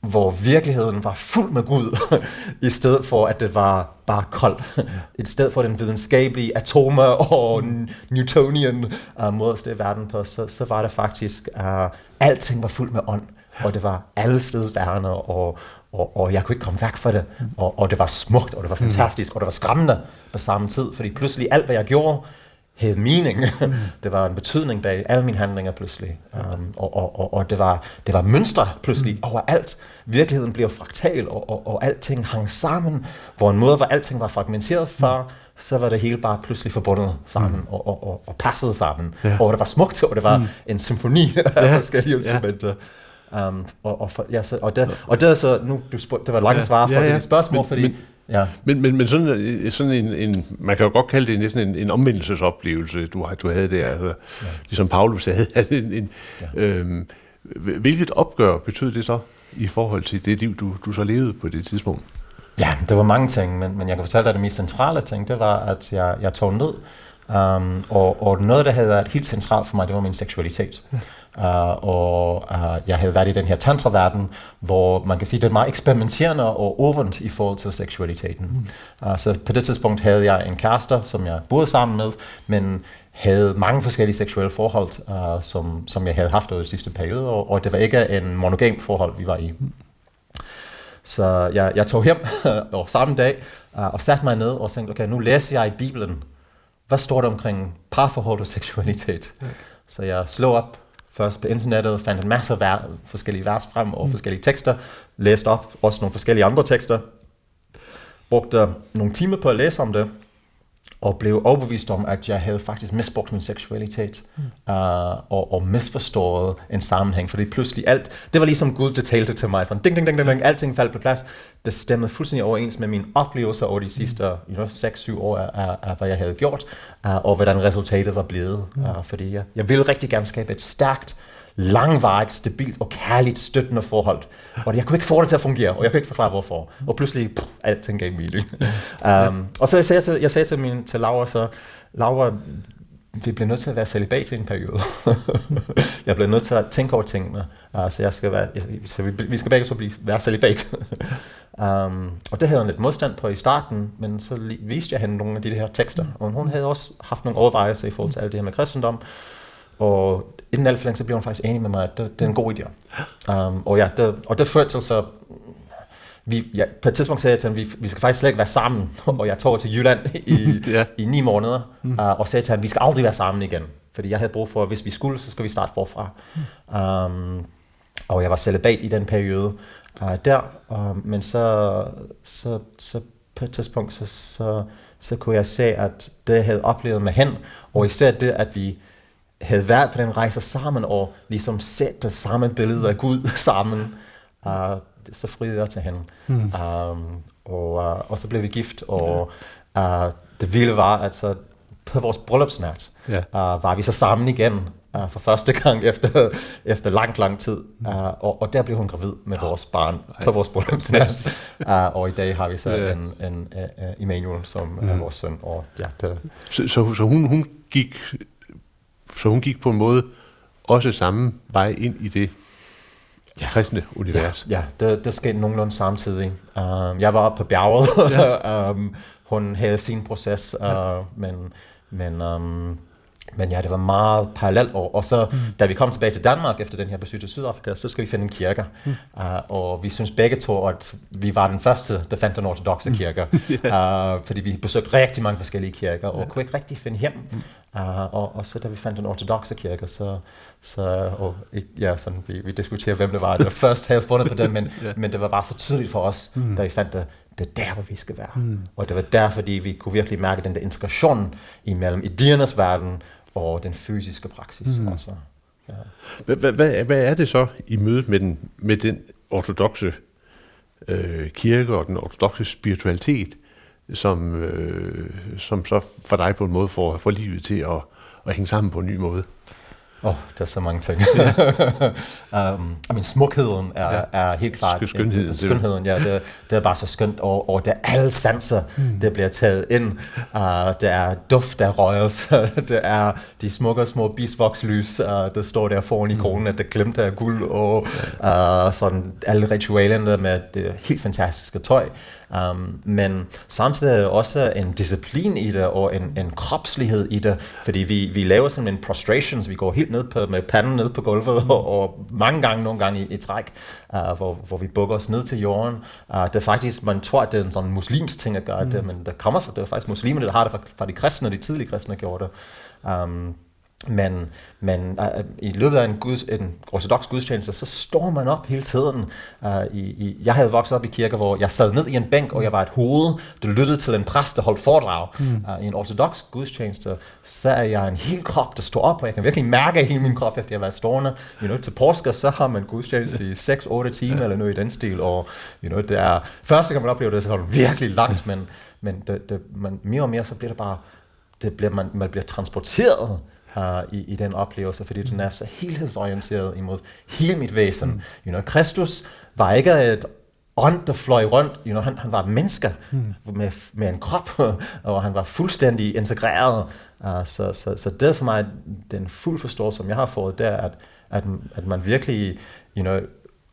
hvor virkeligheden var fuld med Gud, <laughs> i stedet for, at det var bare koldt. Ja. I stedet for den videnskabelige atomer og Newtonian uh, måde at stå verden på, så, så var det faktisk, uh, alting var fuld med ånd, og det var alle steds værende, og, og, og jeg kunne ikke komme væk fra det, mm. og, og det var smukt, og det var mm. fantastisk, mm. og det var skræmmende på samme tid, fordi pludselig alt, hvad jeg gjorde, havde mening. Mm. <laughs> det var en betydning bag alle mine handlinger pludselig. Um, og og, og, og det, var, det var mønstre pludselig mm. overalt. Virkeligheden blev fraktal, og, og, og alting hang sammen. Hvor en måde, hvor alting var fragmenteret fra, mm. så var det hele bare pludselig forbundet sammen, mm. og, og, og, og passet sammen. Ja. Og det var smukt, og det var mm. en symfoni <laughs> af forskellige instrumenter. Um, og, og, for, ja, så, og, det, og det er så, nu du spurgte, det var langt ja. svar for ja, ja. det spørgsmål, men, fordi men, Ja. Men, men, men sådan, øh, sådan en, en, man kan jo godt kalde det næsten en, en omvendelsesoplevelse, du, du havde der, altså, ja. ligesom Paulus havde. <laughs> En, en, ja. øhm, hvilket opgør betød det så i forhold til det liv, du, du så levede på det tidspunkt? Ja, det var mange ting, men, men jeg kan fortælle dig, at det mest centrale ting, det var, at jeg, jeg tog ned Um, og, og noget, der havde været helt centralt for mig, det var min seksualitet. Uh, og uh, jeg havde været i den her tantra-verden, hvor man kan sige, det er meget eksperimenterende og åbent i forhold til seksualiteten. Mm. Uh, så på det tidspunkt havde jeg en kæreste, som jeg boede sammen med, men havde mange forskellige seksuelle forhold, uh, som, som jeg havde haft over de sidste periode, og, og det var ikke en monogam forhold, vi var i. Så jeg, jeg tog hjem <laughs> og samme dag uh, og satte mig ned og tænkte, okay, nu læser jeg i Bibelen, hvad står der omkring parforhold og seksualitet? Okay. Så jeg slog op først på internettet, fandt en masse vær- forskellige vers frem og mm. forskellige tekster, læste op også nogle forskellige andre tekster, brugte nogle timer på at læse om det, og blev overbevist om, at jeg havde faktisk misbrugt min seksualitet mm. uh, og, og misforstået en sammenhæng, fordi pludselig alt, det var ligesom Gud, der talte til mig, sådan ding, ding, ding, ding, ding, alting faldt på plads. Det stemte fuldstændig overens med mine oplevelser over de sidste you know, 6-7 år af, af, hvad jeg havde gjort, uh, og hvordan resultatet var blevet. Uh, fordi jeg, jeg ville rigtig gerne skabe et stærkt, langvarigt, stabilt og kærligt støttende forhold. Og jeg kunne ikke få det til at fungere, og jeg kunne ikke forklare hvorfor. Og pludselig, pff, alting gav mening. um, og så jeg sagde til, jeg sagde til, min, til Laura, så, Laura, vi bliver nødt til at være celibat i en periode. <laughs> jeg bliver nødt til at tænke over tingene. Uh, så jeg skal være, jeg, så vi, vi skal begge så blive, være celibat. <laughs> um, og det havde hun lidt modstand på i starten, men så viste jeg hende nogle af de her tekster. Og hun havde også haft nogle overvejelser i forhold til alt det her med kristendom. Og inden alt for længe, så blev hun faktisk enig med mig, at det, det er en god idé. Um, og ja, det, og det førte til så, vi, ja, på et tidspunkt sagde jeg til ham, vi, vi skal faktisk slet ikke være sammen, <laughs> og jeg tog til Jylland i, <laughs> ja. i ni måneder, mm. uh, og sagde til ham, vi skal aldrig være sammen igen, fordi jeg havde brug for, at hvis vi skulle, så skulle vi starte forfra. Mm. Um, og jeg var celibat i den periode uh, der, uh, men så, så, så på et tidspunkt, så, så, så kunne jeg se, at det jeg havde oplevet med hen, og især det, at vi havde været på den rejse sammen, og ligesom set det samme billede af Gud <laughs> sammen, uh, så friede jeg til hende. Mm. Um, og, uh, og så blev vi gift, og uh, det vilde var, at så på vores bryllupsnat yeah. uh, var vi så sammen igen uh, for første gang efter, <laughs> efter lang, lang tid. Uh, og, og der blev hun gravid med vores barn på vores bryllupsnat. <laughs> uh, og i dag har vi så yeah. en, en uh, Emmanuel, som mm. er vores søn. Og, ja, det, så, så, så hun, hun gik så hun gik på en måde også samme vej ind i det ja. kristne univers. Ja, ja det, det skete nogenlunde samtidig. Uh, jeg var oppe på bjerget. Ja. <laughs> um, hun havde sin proces, uh, ja. men, men um, men ja, det var meget parallelt. Og, så, mm. da vi kom tilbage til Danmark efter den her besøg til Sydafrika, så skulle vi finde en kirke. Mm. Uh, og vi synes begge to, at vi var den første, der fandt den ortodoxe kirke. <laughs> yeah. uh, fordi vi besøgte rigtig mange forskellige kirker, og yeah. kunne ikke rigtig finde hjem. Mm. Uh, og, og så da vi fandt den ortodoxe kirke, så, så og, ja, sådan, vi, vi diskuterede, hvem det var, der <laughs> først havde fundet på det, men, yeah. men det var bare så tydeligt for os, mm. da vi fandt det, det er der, hvor vi skal være. Mm. Og det var der, fordi vi kunne virkelig mærke den der integration imellem idéernes verden og den fysiske praksis. Mm. Altså, ja. hvad, hvad, hvad er det så i mødet med den, med den ortodoxe øh, kirke og den ortodoxe spiritualitet, som, øh, som så for dig på en måde får, får livet til at, at hænge sammen på en ny måde? Åh, oh, der er så mange ting. um, <laughs> I mean, smukheden er, ja. er helt klart... Skønheden. Det, skønheden, ja. Det, det er bare så skønt, og, og det er alle sanser, mm. der bliver taget ind. Uh, det er duft af røgelse, <laughs> det er de smukke små bisvokslys, uh, der står der foran mm. ikonen, at det glemte af guld, og uh, sådan alle ritualerne med det helt fantastiske tøj. Um, men samtidig er der også en disciplin i det, og en, en kropslighed i det, fordi vi, vi laver sådan en prostrations, vi går helt ned på, med panden ned på gulvet, og, og mange gange, nogle gange i, i træk, uh, hvor, hvor vi bukker os ned til jorden. Uh, det er faktisk, man tror, at det er en sådan muslims ting at gøre mm. det, men det kommer fra, det er faktisk muslimer, der har det fra, fra de kristne, og de tidlige kristne gjorde det. Um, men, men uh, i løbet af en, guds, en ortodox gudstjeneste, så står man op hele tiden. Uh, i, i, jeg havde vokset op i kirker, hvor jeg sad ned i en bænk, og jeg var et hoved, der lyttede til en præst, der holdt foredrag. Mm. Uh, I en ortodox gudstjeneste, så er jeg en hel krop, der står op, og jeg kan virkelig mærke hele min krop, efter jeg har været stående. You know, til påske, så har man gudstjeneste i 6-8 timer, eller noget i den stil, og you know, det er, første gang man oplever det, så er det virkelig langt, men, men det, det, man, mere og mere, så bliver det bare, det bliver, man, man bliver transporteret uh, i, i den oplevelse, fordi den er så helhedsorienteret imod hele mit væsen. Mm. You know, Kristus var ikke et ånd, der fløj rundt. You know, han, han var mennesker mm. med, med en krop, <laughs> og han var fuldstændig integreret. Uh, så, så, så det er for mig den fuld forståelse, som jeg har fået, det er, at, at, at man virkelig you know,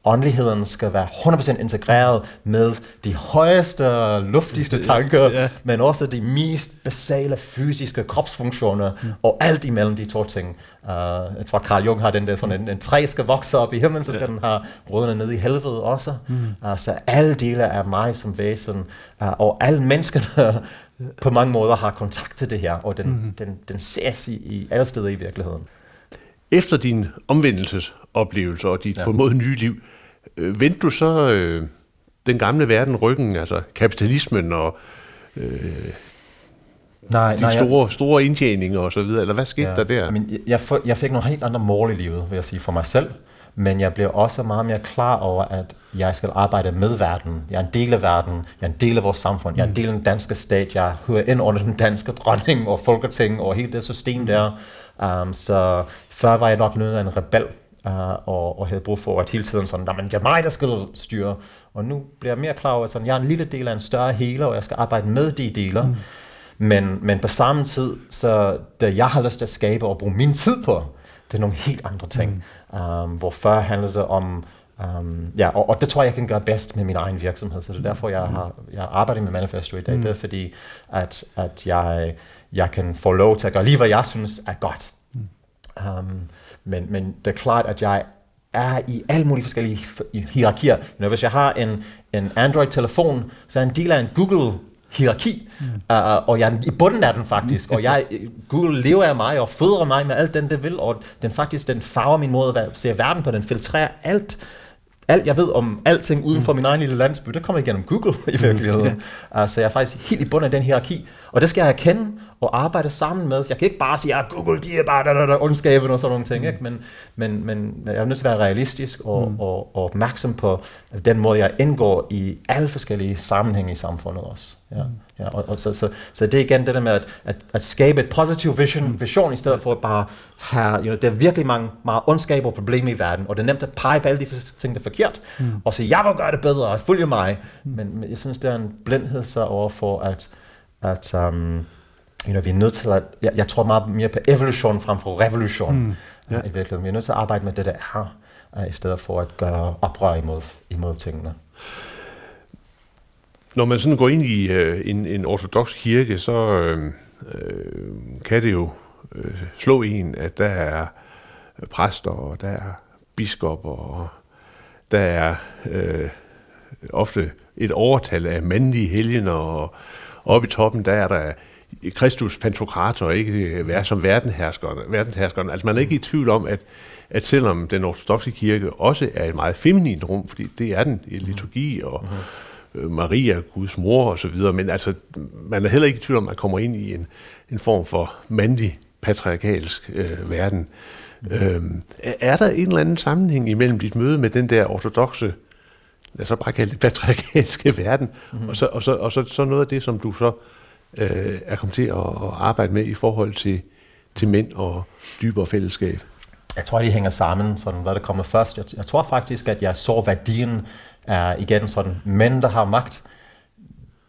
åndeligheden skal være 100% integreret med de højeste, luftigste tanker, ja. men også de mest basale fysiske kropsfunktioner, mm. og alt imellem de to ting. Uh, jeg tror, Carl Jung har den der sådan, en, en træ skal vokse op i himlen, så skal ja. den have rødderne ned i helvede også. Mm. Uh, så alle dele af mig som væsen, uh, og alle menneskerne <laughs> på mange måder har kontakt til det her, og den, mm. den, den ses i, i alle steder i virkeligheden. Efter din omvendelsesoplevelse og dit ja. på en måde nye liv, øh, vendte du så øh, den gamle verden ryggen, altså kapitalismen og øh, nej, de nej, store, jeg, store indtjeninger og så videre, eller hvad skete ja, der der? Men jeg, jeg fik nogle helt andre mål i livet, vil jeg sige, for mig selv, men jeg blev også meget mere klar over, at jeg skal arbejde med verden. Jeg er en del af verden, jeg er en del af vores samfund, jeg er en mm. del af den danske stat, jeg hører ind under den danske dronning og folketing og hele det system der. Um, så før var jeg nok noget af en rebel, uh, og, og havde brug for at hele tiden sådan, men det er mig, der skal styre. Og nu bliver jeg mere klar over, at jeg er en lille del af en større hele, og jeg skal arbejde med de dele. Mm. Men, men på samme tid, så det jeg har lyst til at skabe og bruge min tid på, det er nogle helt andre ting. Mm. Um, hvor før handlede det om Um, ja, og, og det tror jeg, jeg kan gøre bedst med min egen virksomhed, så det er derfor, jeg har jeg arbejder med Manifesto i dag. Mm. Det er fordi, at, at jeg, jeg kan få lov til at gøre lige, hvad jeg synes er godt. Mm. Um, men, men det er klart, at jeg er i alle mulige forskellige hierarkier. You know, hvis jeg har en, en Android-telefon, så er en del af en Google hierarki, mm. uh, og jeg er i bunden af den faktisk, og jeg, Google lever af mig og fødrer mig med alt den, det vil, og den faktisk, den farver min måde at se verden på, den filtrerer alt, alt jeg ved om alting uden for mm. min egen lille landsby, det kommer igennem Google <laughs> i virkeligheden. Ja. Uh, så jeg er faktisk helt i bunden af den hierarki, og det skal jeg erkende og arbejde sammen med. Jeg kan ikke bare sige, at Google de er bare der, der, der, ondskaben og sådan nogle ting, mm. ikke? Men, men, men jeg er nødt til at være realistisk og, mm. og, og opmærksom på den måde, jeg indgår i alle forskellige sammenhænge i samfundet også. Ja. Mm. Ja, og, og så, så, så det er igen det der med at, at, at skabe et positiv vision, mm. vision i stedet for at bare have, you know, der er virkelig mange meget ondskab og problemer i verden, og det er nemt at pege på alle de ting, der er forkert, mm. og sige, jeg vil gøre det bedre, og følge mig. Mm. Men, men jeg synes, det er en blindhed så overfor, at, at um, you know, vi er nødt til at, jeg, jeg tror meget mere på evolution frem for revolution mm. ja. i virkeligheden. Vi er nødt til at arbejde med det, der er, uh, i stedet for at gøre oprør imod, imod tingene. Når man sådan går ind i øh, en, en ortodox kirke, så øh, øh, kan det jo øh, slå en, at der er præster, og der er biskopper, og der er øh, ofte et overtal af mandlige helgener, og oppe i toppen, der er der Kristus Pantokrator, ikke som verdensherskeren. verdensherskeren. Altså man er ikke i tvivl om, at, at selvom den ortodoxe kirke også er et meget feminint rum, fordi det er den i liturgi og mm-hmm Øh, Maria, Guds mor og så videre, men altså, man er heller ikke i tvivl om, at man kommer ind i en, en form for mandlig, patriarkalsk øh, verden. Mm. Øhm, er der en eller anden sammenhæng imellem dit møde med den der ortodoxe, lad os så bare kalde det patriarkalske verden, mm. og, så, og, så, og så, så noget af det, som du så øh, øh, er kommet til at, at arbejde med i forhold til, til mænd og dybere fællesskab? Jeg tror, de hænger sammen, sådan hvad der kommer først. Jeg, jeg tror faktisk, at jeg så værdien af, igen sådan, mænd, der har magt,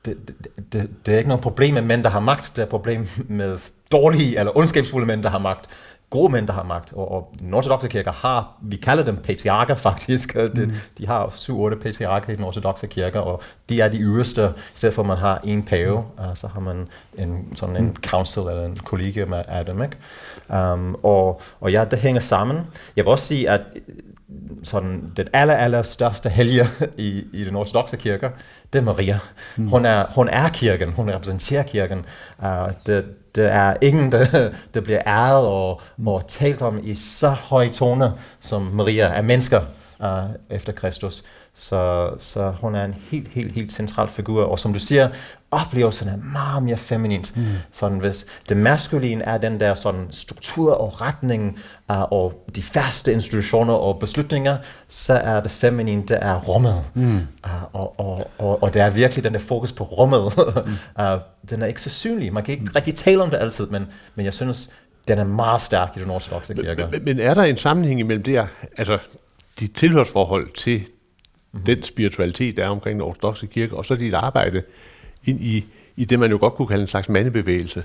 det, det, det, det er ikke noget problem med mænd, der har magt, det er et problem med dårlige eller ondskabsfulde mænd, der har magt. Gode mænd, der har magt, og, og den ortodoxe kirke har, vi kalder dem patriarker <laughs> faktisk, de, mm. de har syv-otte patriarker i den ortodoxe kirke, og de er de øverste, i stedet for at man har en pave, mm. uh, så har man en, sådan en mm. council eller en kollegium af dem, ikke? Um, og, og ja, det hænger sammen. Jeg vil også sige, at sådan den aller, aller største helge <laughs> i, i den ortodoxe kirke, det er Maria. Mm. Hun, er, hun er kirken, hun repræsenterer kirken. Uh, det, det er ingen, der, <laughs> der bliver æret og, mm. og talt om i så høje tone, som Maria er mennesker uh, efter Kristus. Så, så hun er en helt, helt, helt central figur, og som du siger, oplevelsen er meget mere feminint. Mm. Sådan hvis det maskuline er den der sådan struktur og retning uh, og de faste institutioner og beslutninger, så er det feminine, det er rummet. Mm. Uh, og, og, og, og det er virkelig den der fokus på rummet. <laughs> mm. uh, den er ikke så synlig. Man kan ikke mm. rigtig tale om det altid, men, men jeg synes, den er meget stærk i den ortodoxe kirke. Men, men er der en sammenhæng imellem det, altså dit tilhørsforhold til mm. den spiritualitet, der er omkring den ortodoxe kirke, og så dit arbejde ind i, i det, man jo godt kunne kalde en slags mandebevægelse.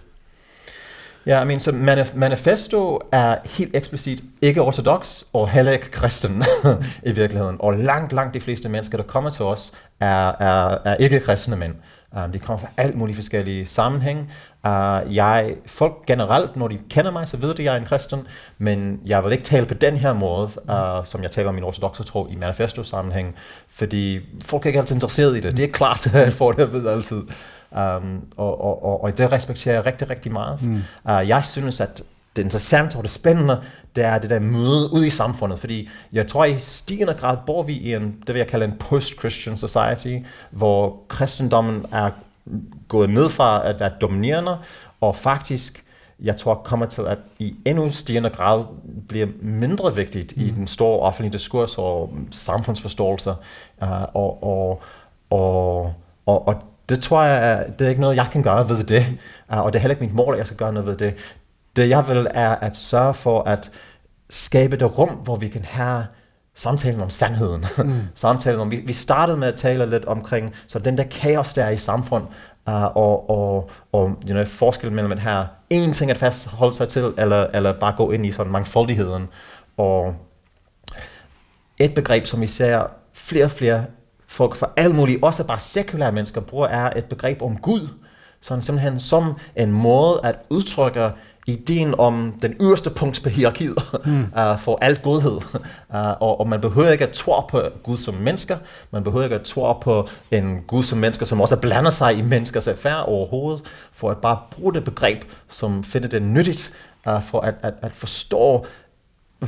Ja, yeah, I mean, så manif- manifesto er helt eksplicit ikke ortodox og heller ikke kristen <laughs> i virkeligheden. Og langt, langt de fleste mennesker, der kommer til os, er, er, er ikke kristne mænd. Um, de kommer fra alt mulige forskellige sammenhæng. Uh, jeg, folk generelt, når de kender mig, så ved de, at jeg er en kristen, men jeg vil ikke tale på den her måde, uh, som jeg taler om min ortodoxe tro i manifesto-sammenhæng, fordi folk er ikke altid interesseret i det. Det er klart, at få det at vide altid. Um, og, og, og, og det respekterer jeg rigtig, rigtig meget. Mm. Uh, jeg synes, at det interessante og det spændende, det er det der møde ud i samfundet, fordi jeg tror i stigende grad bor vi i en, det vil jeg kalde en post-Christian society, hvor kristendommen er gået ned fra at være dominerende, og faktisk, jeg tror, kommer til at i endnu stigende grad bliver mindre vigtigt mm. i den store offentlige diskurs og samfundsforståelse. Uh, og, og, og, og, og det tror jeg, det er ikke noget, jeg kan gøre ved det, og det er heller ikke mit mål, at jeg skal gøre noget ved det. Det jeg vil, er at sørge for at skabe det rum, hvor vi kan have samtalen om sandheden. Mm. <laughs> samtalen om, vi, vi startede med at tale lidt omkring, så den der kaos, der er i samfund, uh, og, og, og you know, forskellen mellem at have én ting at fastholde sig til, eller, eller bare gå ind i sådan mangfoldigheden. Og et begreb, som vi ser flere og flere folk fra alle mulige, også bare sekulære mennesker, bruger, er et begreb om Gud. Sådan simpelthen som en måde at udtrykke ideen om den øverste punkt på hierarkiet <laughs> mm. uh, for alt godhed. Uh, <laughs> og, og man behøver ikke at tro på Gud som mennesker, man behøver ikke at tro på en Gud som mennesker, som også blander sig i menneskers affære overhovedet, for at bare bruge det begreb, som finder det nyttigt, uh, for at, at, at forstå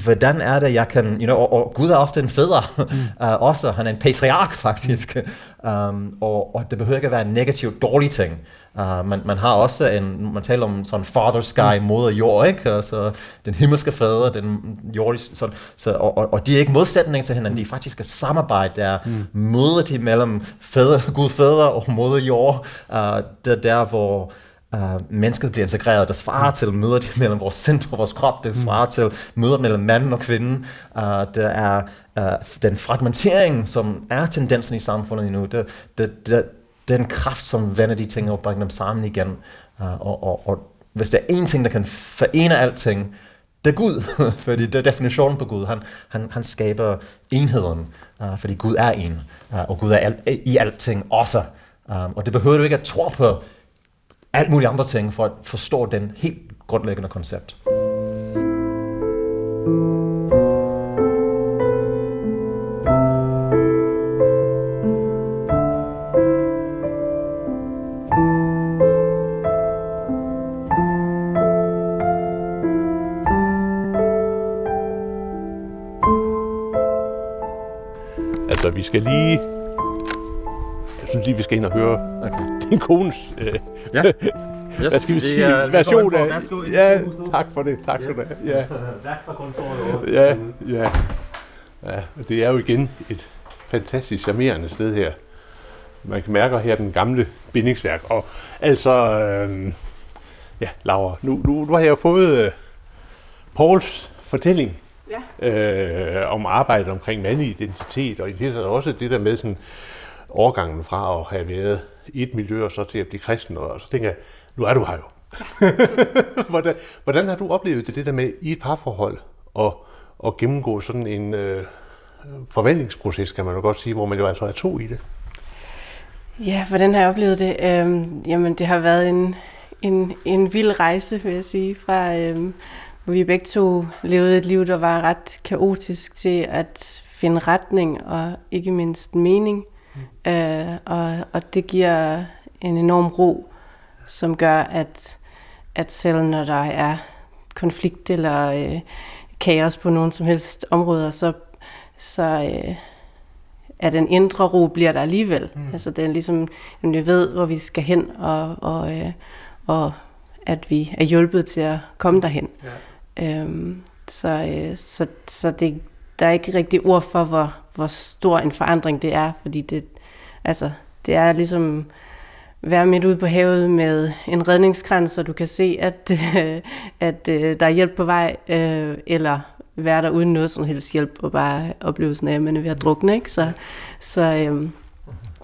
hvordan er det, jeg kan, you know, og, og Gud er ofte en fædre, mm. uh, <laughs> også, han er en patriark faktisk, mm. um, og, og det behøver ikke at være en negativ, dårlig ting. Uh, man, man har også en, man taler om sådan father sky, mm. moder jord, ikke? Altså, den himmelske fader, den jordiske, sådan, så, og, og, og de er ikke modsætninger til hinanden, de er faktisk et samarbejde, der mm. mødet imellem fader, Gud fader og moder jord, uh, det der, hvor uh, mennesket bliver integreret. Det svarer mm. til mødet mellem vores og vores krop. Det mm. svarer mm. til mødet mellem manden og kvinden. Uh, det er uh, den fragmentering, som er tendensen i samfundet nu. Det, det, det, den kraft, som vender de ting og bringer dem sammen igen. Uh, og, og, og hvis der er én ting, der kan forene alting, det er Gud, <laughs> fordi det er definitionen på Gud. Han, han, han skaber enheden, uh, fordi Gud er en, uh, og Gud er al, i alting også. Um, og det behøver du ikke at tro på alt mulige andre ting for at forstå den helt grundlæggende koncept. Skal ind og høre okay. din kones øh, ja. <laughs> Yes, hvad skal vi sige, er, version af... Ja, tak for det, tak yes. for det. Ja. <laughs> Værk fra kontoret Ja, ja. ja, det er jo igen et fantastisk charmerende sted her. Man kan mærke her den gamle bindingsværk. Og altså, øh, ja, Laura, nu, nu, nu har jeg jo fået øh, Pauls fortælling ja. øh, om arbejdet omkring mandlig identitet, og i også det der med sådan, overgangen fra at have været i et miljø og så til at blive kristen, og så tænker jeg, nu er du her jo. <laughs> hvordan, hvordan har du oplevet det, det der med i et parforhold og, og gennemgå sådan en øh, forvandlingsproces, kan man jo godt sige, hvor man jo altså er to i det? Ja, hvordan har jeg oplevet det? Øhm, jamen, det har været en, en, en vild rejse, vil jeg sige, fra øhm, hvor vi begge to levede et liv, der var ret kaotisk til at finde retning og ikke mindst mening. Øh, og, og det giver en enorm ro, som gør, at, at selv når der er konflikt eller øh, kaos på nogen som helst områder, så, så øh, er den indre ro bliver der alligevel. Mm. Altså det er ligesom, at vi ved, hvor vi skal hen, og, og, øh, og at vi er hjulpet til at komme derhen. Ja. Øhm, så, øh, så, så det, der er ikke rigtig ord for, hvor, hvor stor en forandring det er, fordi det, altså, det er ligesom være midt ude på havet med en redningskrans, så du kan se, at, øh, at øh, der er hjælp på vej, øh, eller være der uden noget som helst hjælp, og bare oplevelsen af, at man er ved at drukne. Ikke? Så, så, øhm,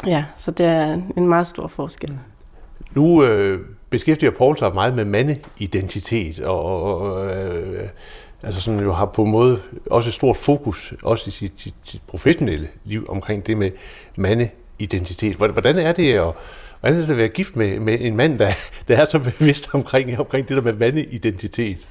ja, så det er en meget stor forskel. Nu øh, beskæftiger Paul sig meget med mandeidentitet, og, og øh, altså sådan jo har på en måde også et stort fokus, også i sit, sit, sit professionelle liv, omkring det med mandeidentitet. Hvordan er det at, hvordan er det at være gift med, med en mand, der, der er så bevidst omkring, omkring det der med mandeidentitet?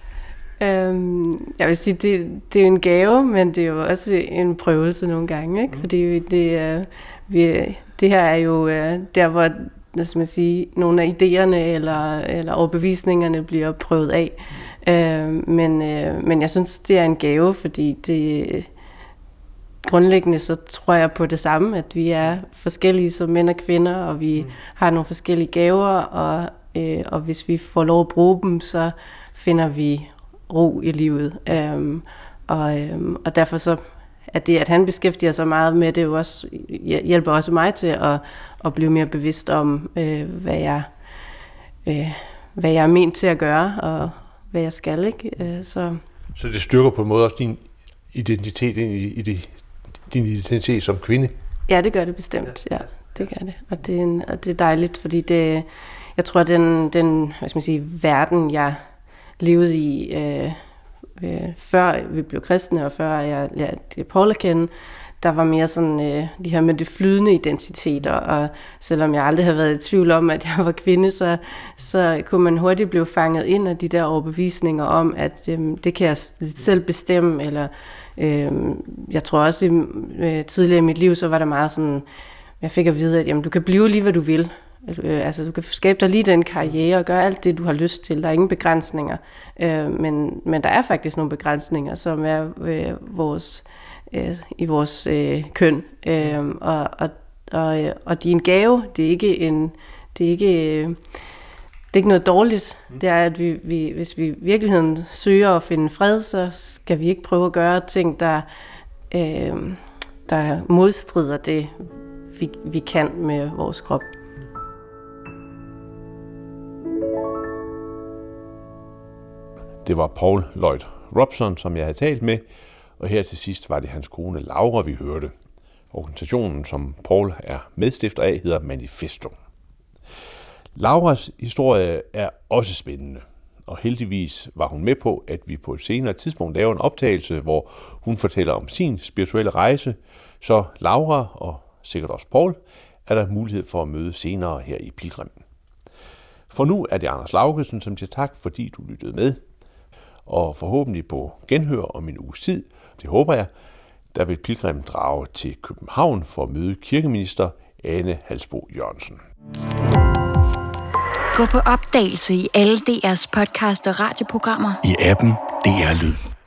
Øhm, jeg vil sige, det, det er jo en gave, men det er jo også en prøvelse nogle gange, ikke? Mm. fordi det, er, vi, det her er jo øh, der, hvor hvad skal man sige, nogle af idéerne eller, eller overbevisningerne bliver prøvet af. Mm. Øh, men, øh, men jeg synes, det er en gave, fordi det grundlæggende så tror jeg på det samme, at vi er forskellige som mænd og kvinder, og vi mm. har nogle forskellige gaver, og, øh, og hvis vi får lov at bruge dem, så finder vi ro i livet. Øh, og, øh, og derfor så at det, at han beskæftiger sig meget med det, jo også, hjælper også mig til at, at blive mere bevidst om, øh, hvad, jeg, øh, hvad jeg er ment til at gøre, og hvad jeg skal. Ikke? Øh, så. så det styrker på en måde også din identitet ind i, i det, din identitet som kvinde? Ja, det gør det bestemt. Ja, det gør det. Og det er, en, og det er dejligt, fordi det, jeg tror, den, den hvad skal man sige, verden, jeg levede i, øh, øh, før vi blev kristne, og før jeg lærte Paul at kende, der var mere sådan øh, de her med det flydende identiteter, og selvom jeg aldrig havde været i tvivl om, at jeg var kvinde, så, så kunne man hurtigt blive fanget ind af de der overbevisninger om, at øh, det kan jeg selv bestemme, eller øh, jeg tror også i, øh, tidligere i mit liv, så var der meget sådan, jeg fik at vide, at jamen, du kan blive lige, hvad du vil. Øh, altså, du kan skabe dig lige den karriere og gøre alt det, du har lyst til. Der er ingen begrænsninger. Øh, men, men der er faktisk nogle begrænsninger, som er øh, vores, øh, i vores øh, køn. Øh, og, og, og, og de er en gave. Det er ikke en... Det er ikke... Øh, det er ikke noget dårligt. Det er, at vi, vi, hvis vi i virkeligheden søger at finde fred, så skal vi ikke prøve at gøre ting, der, øh, der modstrider det, vi, vi kan med vores krop. Det var Paul Lloyd Robson, som jeg havde talt med, og her til sidst var det hans kone Laura, vi hørte. Organisationen, som Paul er medstifter af, hedder Manifesto. Lauras historie er også spændende, og heldigvis var hun med på, at vi på et senere tidspunkt laver en optagelse, hvor hun fortæller om sin spirituelle rejse, så Laura og sikkert også Paul er der mulighed for at møde senere her i Pilgrim. For nu er det Anders Laugesen, som siger tak, fordi du lyttede med og forhåbentlig på genhør om en uges tid, det håber jeg, der vil Pilgrim drage til København for at møde kirkeminister Ane Halsbo Jørgensen. Gå på opdagelse i alle DR's podcast og radioprogrammer. I appen DR Lyd.